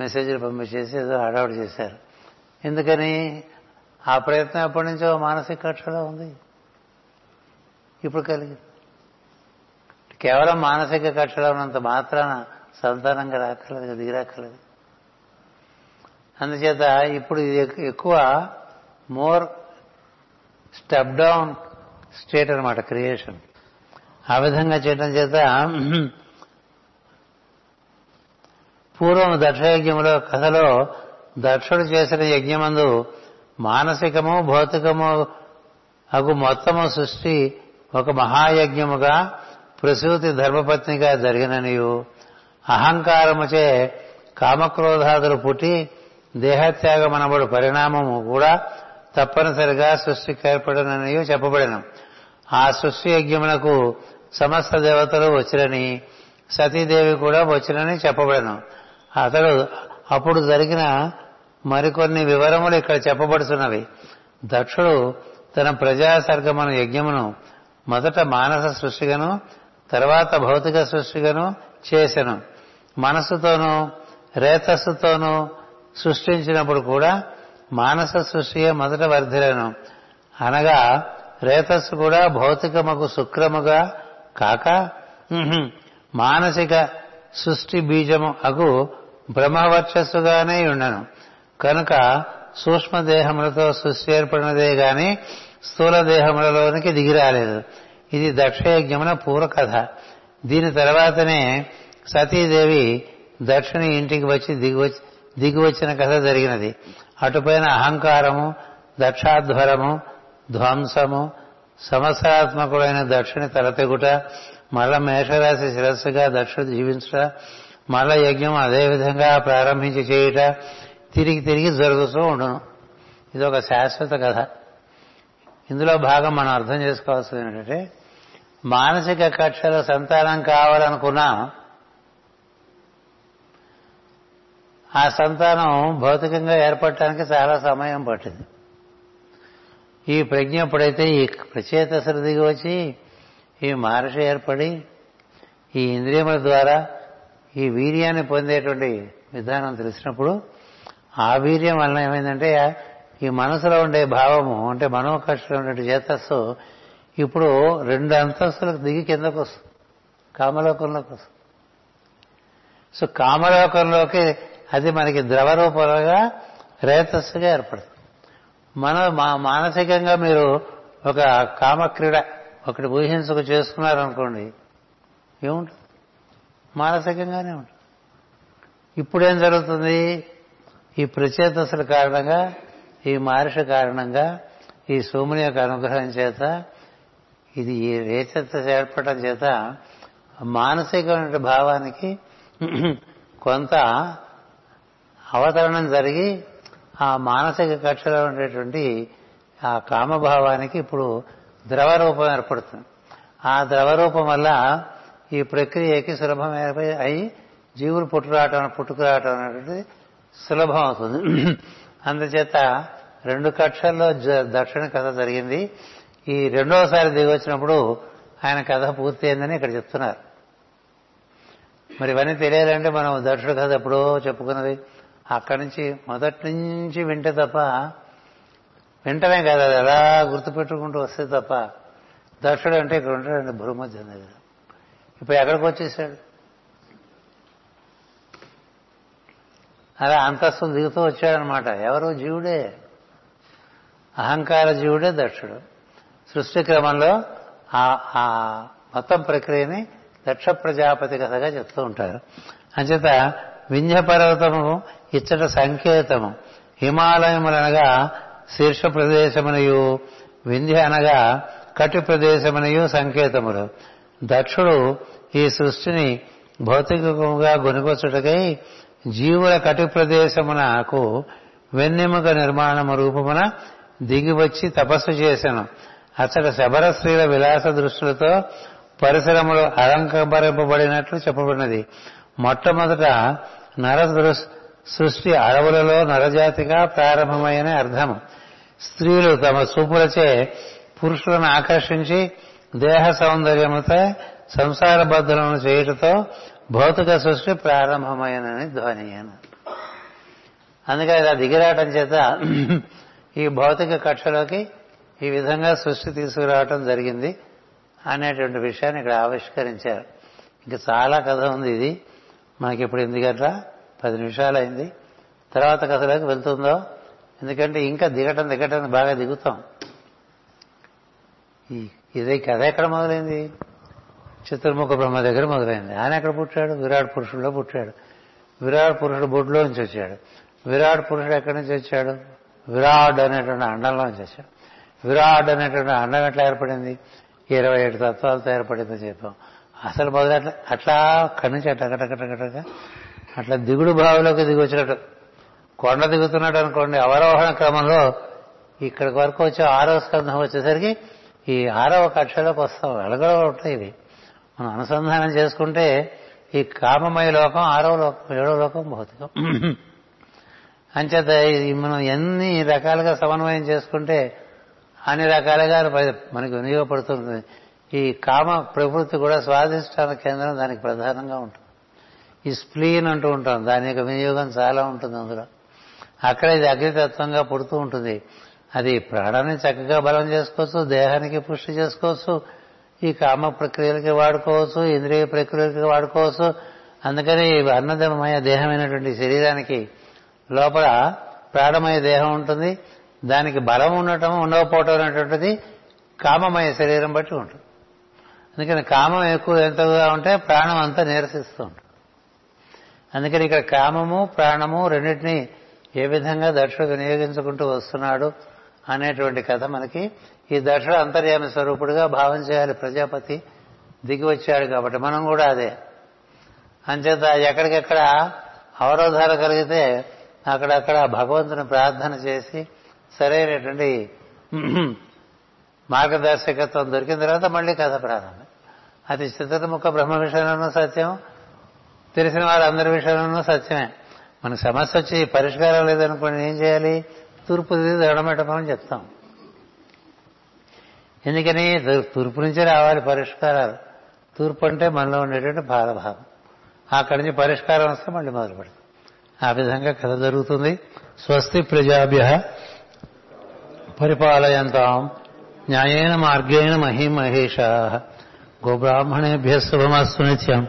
మెసేజ్లు పంపించేసి ఏదో హడావుడు చేశారు. ఎందుకని? ఆ ప్రయత్నం ఎప్పటి నుంచో మానసిక కక్షలో ఉంది. ఇప్పుడు కలిగి కేవలం మానసిక కక్షలో ఉన్నంత మాత్రాన సంతానంగా రాక్కర్లేదు దిగిరాక్కర్లేదు అందుచేత ఇప్పుడు ఇది ఎక్కువ మోర్ స్టెప్ డౌన్ స్టేట్ అనమాట క్రియేషన్. ఆ విధంగా చేయడం చేత పూర్వం దక్షయజ్ఞంలో కథలో దక్షుడు చేసిన యజ్ఞమందు మానసికము భౌతికము అగు మొత్తము సృష్టి ఒక మహాయజ్ఞముగా ప్రసూతి ధర్మపత్నిగా జరిగిననియు. అహంకారముచే కామక్రోధాదులు పుట్టి దేహత్యాగమనబడు పరిణామము కూడా తప్పనిసరిగా సృష్టికి ఏర్పడిననియు చెప్పబడిన. ఆ సృష్టి యజ్ఞమునకు సమస్త దేవతలు వచ్చిరని సతీదేవి కూడా వచ్చిరని చెప్పబడను. అతడు అప్పుడు జరిగిన మరికొన్ని వివరములు ఇక్కడ చెప్పబడుతున్నవి దక్షుడు తన ప్రజాసర్గమను యజ్ఞమును మొదట మానస సృష్టిగాను తర్వాత భౌతిక సృష్టిగాను చేశను మనస్సుతోనూ రేతస్సుతోనూ సృష్టించినప్పుడు కూడా మానస సృష్టియే మొదట వర్ధిలను అనగా రేతస్సు కూడా భౌతికముకు శుక్రముగా కాక మానసిక సృష్టి బీజము అగు బ్రహ్మవర్చస్సుగానే ఉండను. కనుక సూక్ష్మదేహములతో సృష్టి ఏర్పడినదే గాని స్థూల దేహములలోనికి దిగిరాలేదు ఇది దక్షయజ్ఞమున పూర్వకథ. దీని తర్వాతనే సతీదేవి దక్షిణ ఇంటికి వచ్చి దిగివచ్చి దిగివచ్చిన కథ జరిగినది. అటుపైన అహంకారము దక్షాధ్వరము ధ్వంసము సమసరాత్మకుడైన దక్షిణి తలతెగుట మళ్ళా మేషరాశి శిరస్సుగా దక్షుడు జీవించుట మళ్ళా యజ్ఞం అదే విధంగా ప్రారంభించి చేయుట తిరిగి తిరిగి జరుగుతూ ఉండను. ఇది ఒక శాశ్వత కథ. ఇందులో భాగం మనం అర్థం చేసుకోవాల్సింది ఏంటంటే మానసిక కక్షల సంతానం కావాలనుకున్నాం ఆ సంతానం భౌతికంగా ఏర్పడటానికి చాలా సమయం పట్టింది. ఈ ప్రజ్ఞ ఎప్పుడైతే ఈ ప్రచేతసలు దిగి వచ్చి ఈ మహర్షి ఏర్పడి ఈ ఇంద్రియముల ద్వారా ఈ వీర్యాన్ని పొందేటువంటి విధానం తెలిసినప్పుడు ఆ వీర్యం వలన ఏమైందంటే ఈ మనసులో ఉండే భావము అంటే మనోకక్షలో ఉండే చేతస్సు ఇప్పుడు రెండు అంతస్తులకు దిగి కిందకు వస్తుంది. కామలోకంలోకి వస్తుంది. సో కామలోకంలోకి అది మనకి ద్రవ రూపంగా రేతస్సుగా ఏర్పడుతుంది. మన మా మానసికంగా మీరు ఒక కామక్రీడ ఒకటి ఊహించుకు చేసుకున్నారనుకోండి ఏముంటుంది? మానసికంగానే ఉంటుంది. ఇప్పుడేం జరుగుతుంది? ఈ ప్రచేతసుల కారణంగా ఈ మహర్షి కారణంగా ఈ సోముని యొక్క అనుగ్రహం చేత ఇది ఈ రేచత ఏర్పడటం చేత మానసికమైన భావానికి కొంత అవతరణం జరిగి ఆ మానసిక కక్షలో ఉండేటువంటి ఆ కామభావానికి ఇప్పుడు ద్రవ రూపం ఏర్పడుతుంది. ఆ ద్రవ రూపం వల్ల ఈ ప్రక్రియకి సులభం ఏర్పడి అయి జీవులు పుట్టురావటం పుట్టుకురావటం అనేటువంటిది సులభం అవుతుంది. అందుచేత రెండు కక్షల్లో దక్షిణ కథ జరిగింది. ఈ రెండవసారి దిగొచ్చినప్పుడు ఆయన కథ పూర్తయిందని ఇక్కడ చెప్తున్నారు. మరి ఇవన్నీ తెలియాలంటే మనం దక్షిణ కథ ఎప్పుడో చెప్పుకున్నది. అక్కడి నుంచి మొదటి నుంచి వింటే తప్ప వింటమే కాదు అది ఎలా గుర్తుపెట్టుకుంటూ వస్తే తప్ప దక్షుడు అంటే ఇక్కడ ఉంటాడండి భూమధ్యం దగ్గర. ఇప్పుడు ఎక్కడికి వచ్చేసాడు? అలా అంతస్తు దిగుతూ వచ్చాడనమాట ఎవరు? జీవుడే. అహంకార జీవుడే దక్షుడు. సృష్టి క్రమంలో ఆ మొత్తం ప్రక్రియని దక్ష ప్రజాపతి కథగా చెప్తూ ఉంటారు. అంచేత వింధ్య పర్వతము ఇచ్చట సంకేతము. హిమాలయములనగా శీర్ష ప్రదేశమునయు వింధ్య అనగా కటి ప్రదేశమునయు సంకేతములు. దక్షుడు ఈ సృష్టిని భౌతికముగా గొనుకొచ్చుటకై జీవుల కటి ప్రదేశమునకు వెన్నెముక నిర్మాణము రూపమున దిగివచ్చి తపస్సు చేశాను అతడు శబర స్త్రీల విలాస దృష్టిలతో పరిసరములు అలంకరింపబడినట్లు చెప్పబడినది. మొట్టమొదట నర సృష్టి అడవులలో నరజాతిగా ప్రారంభమైన అర్థము స్త్రీలు తమ చూపులచే పురుషులను ఆకర్షించి దేహ సౌందర్యముతో సంసార బద్ధులను చేయుటతో భౌతిక సృష్టి ప్రారంభమైనని ధ్వని అందుకని ఇలా దిగిరావటం చేత ఈ భౌతిక కక్షలోకి ఈ విధంగా సృష్టి తీసుకురావటం జరిగింది అనేటువంటి విషయాన్ని ఇక్కడ ఆవిష్కరించారు. ఇంకా చాలా కథ ఉంది ఇది. మనకి ఇప్పుడు ఎందుకట్లా? పది నిమిషాలు అయింది తర్వాత కథలోకి వెళ్తుందో? ఎందుకంటే ఇంకా దిగటం దిగటం బాగా దిగుతాం. ఇదే కథ ఎక్కడ మొదలైంది? చిత్రముఖ బ్రహ్మ దగ్గర మొదలైంది. ఆయన ఎక్కడ పుట్టాడు? విరాట్ పురుషుల్లో పుట్టాడు. విరాట్ పురుషుడు బొడ్లో నుంచి వచ్చాడు. విరాట్ పురుషుడు ఎక్కడి నుంచి వచ్చాడు? విరాట్ అనేటువంటి అండంలో నుంచి వచ్చాడు. విరాట్ అనేటువంటి అండం ఎట్లా ఏర్పడింది? ఇరవై ఏడు తత్వాలతో ఏర్పడిందని చెప్పాం. అసలు మొదలు అట్లా అక్కడి నుంచి అట్లా అట్లా దిగుడు భావిలోకి దిగి వచ్చినట్టు కొండ దిగుతున్నాడు అనుకోండి అవరోహణ క్రమంలో ఇక్కడికి వరకు వచ్చే ఆరవ స్కంధం వచ్చేసరికి ఈ ఆరవ కక్షలోకి వస్తాం వెలగలో ఉంటాయి ఇవి. మనం అనుసంధానం చేసుకుంటే ఈ కామమయ లోకం ఆరవ లోకం ఏడవ లోకం భౌతికం. అంచేత మనం ఎన్ని రకాలుగా సమన్వయం చేసుకుంటే అన్ని రకాలుగా మనకి వినియోగపడుతుంది. ఈ కామ ప్రవృత్తి కూడా స్వాధిష్టాన కేంద్రం దానికి ప్రధానంగా ఉంటుంది. ఈ స్ప్లీన్ అంటూ ఉంటాం. దాని యొక్క వినియోగం చాలా ఉంటుంది అందులో. అక్కడ ఇది అగ్నితత్వంగా పుడుతూ ఉంటుంది. అది ప్రాణాన్ని చక్కగా బలం చేసుకోవచ్చు దేహానికి పుష్టి చేసుకోవచ్చు ఈ కామ ప్రక్రియలకి వాడుకోవచ్చు ఇంద్రియ ప్రక్రియలకి వాడుకోవచ్చు. అందుకని అన్నదమయ దేహమైనటువంటి శరీరానికి లోపల ప్రాణమయ దేహం ఉంటుంది. దానికి బలం ఉండటం ఉండకపోవటం అనేటువంటిది కామమయ శరీరం బట్టి ఉంటుంది. అందుకని కామం ఎక్కువ ఎంతగా ఉంటే ప్రాణం అంతా నిరసిస్తూ ఉంటుంది. అందుకని ఇక్కడ కామము ప్రాణము రెండింటినీ ఏ విధంగా దక్షుడు వినియోగించుకుంటూ వస్తున్నాడు అనేటువంటి కథ మనకి. ఈ దక్షుడు అంతర్యామి స్వరూపుడుగా భావం చేయాలి ప్రజాపతి దిగి వచ్చాడు కాబట్టి మనం కూడా అదే. అంచేత ఎక్కడికెక్కడ అవరోధాలు కలిగితే అక్కడక్కడ భగవంతుని ప్రార్థన చేసి సరైనటువంటి మార్గదర్శకత్వం దొరికిన తర్వాత మళ్ళీ కథ ప్రారంభం. అది చిత్రముఖ బ్రహ్మ విషయంలోనూ సత్యం తెలిసిన వారందరి విషయంలోనూ సత్యమే. మనకు సమస్య వచ్చి పరిష్కారం లేదనుకోండి ఏం చేయాలి? తూర్పు దడమెట్టమని చెప్తాం. ఎందుకని? తూర్పు నుంచే రావాలి పరిష్కారాలు. తూర్పు అంటే మనలో ఉండేటువంటి బాధభావం అక్కడి నుంచి పరిష్కారం వస్తే మళ్ళీ మొదలు పెడతాం ఆ విధంగా కథ జరుగుతుంది. స్వస్తి ప్రజాభ్య పరిపాలయంతాం న్యాయేన మార్గేణ మహీ గోబ్రాహ్మణేభ్య శుభమస్తు నిత్యం.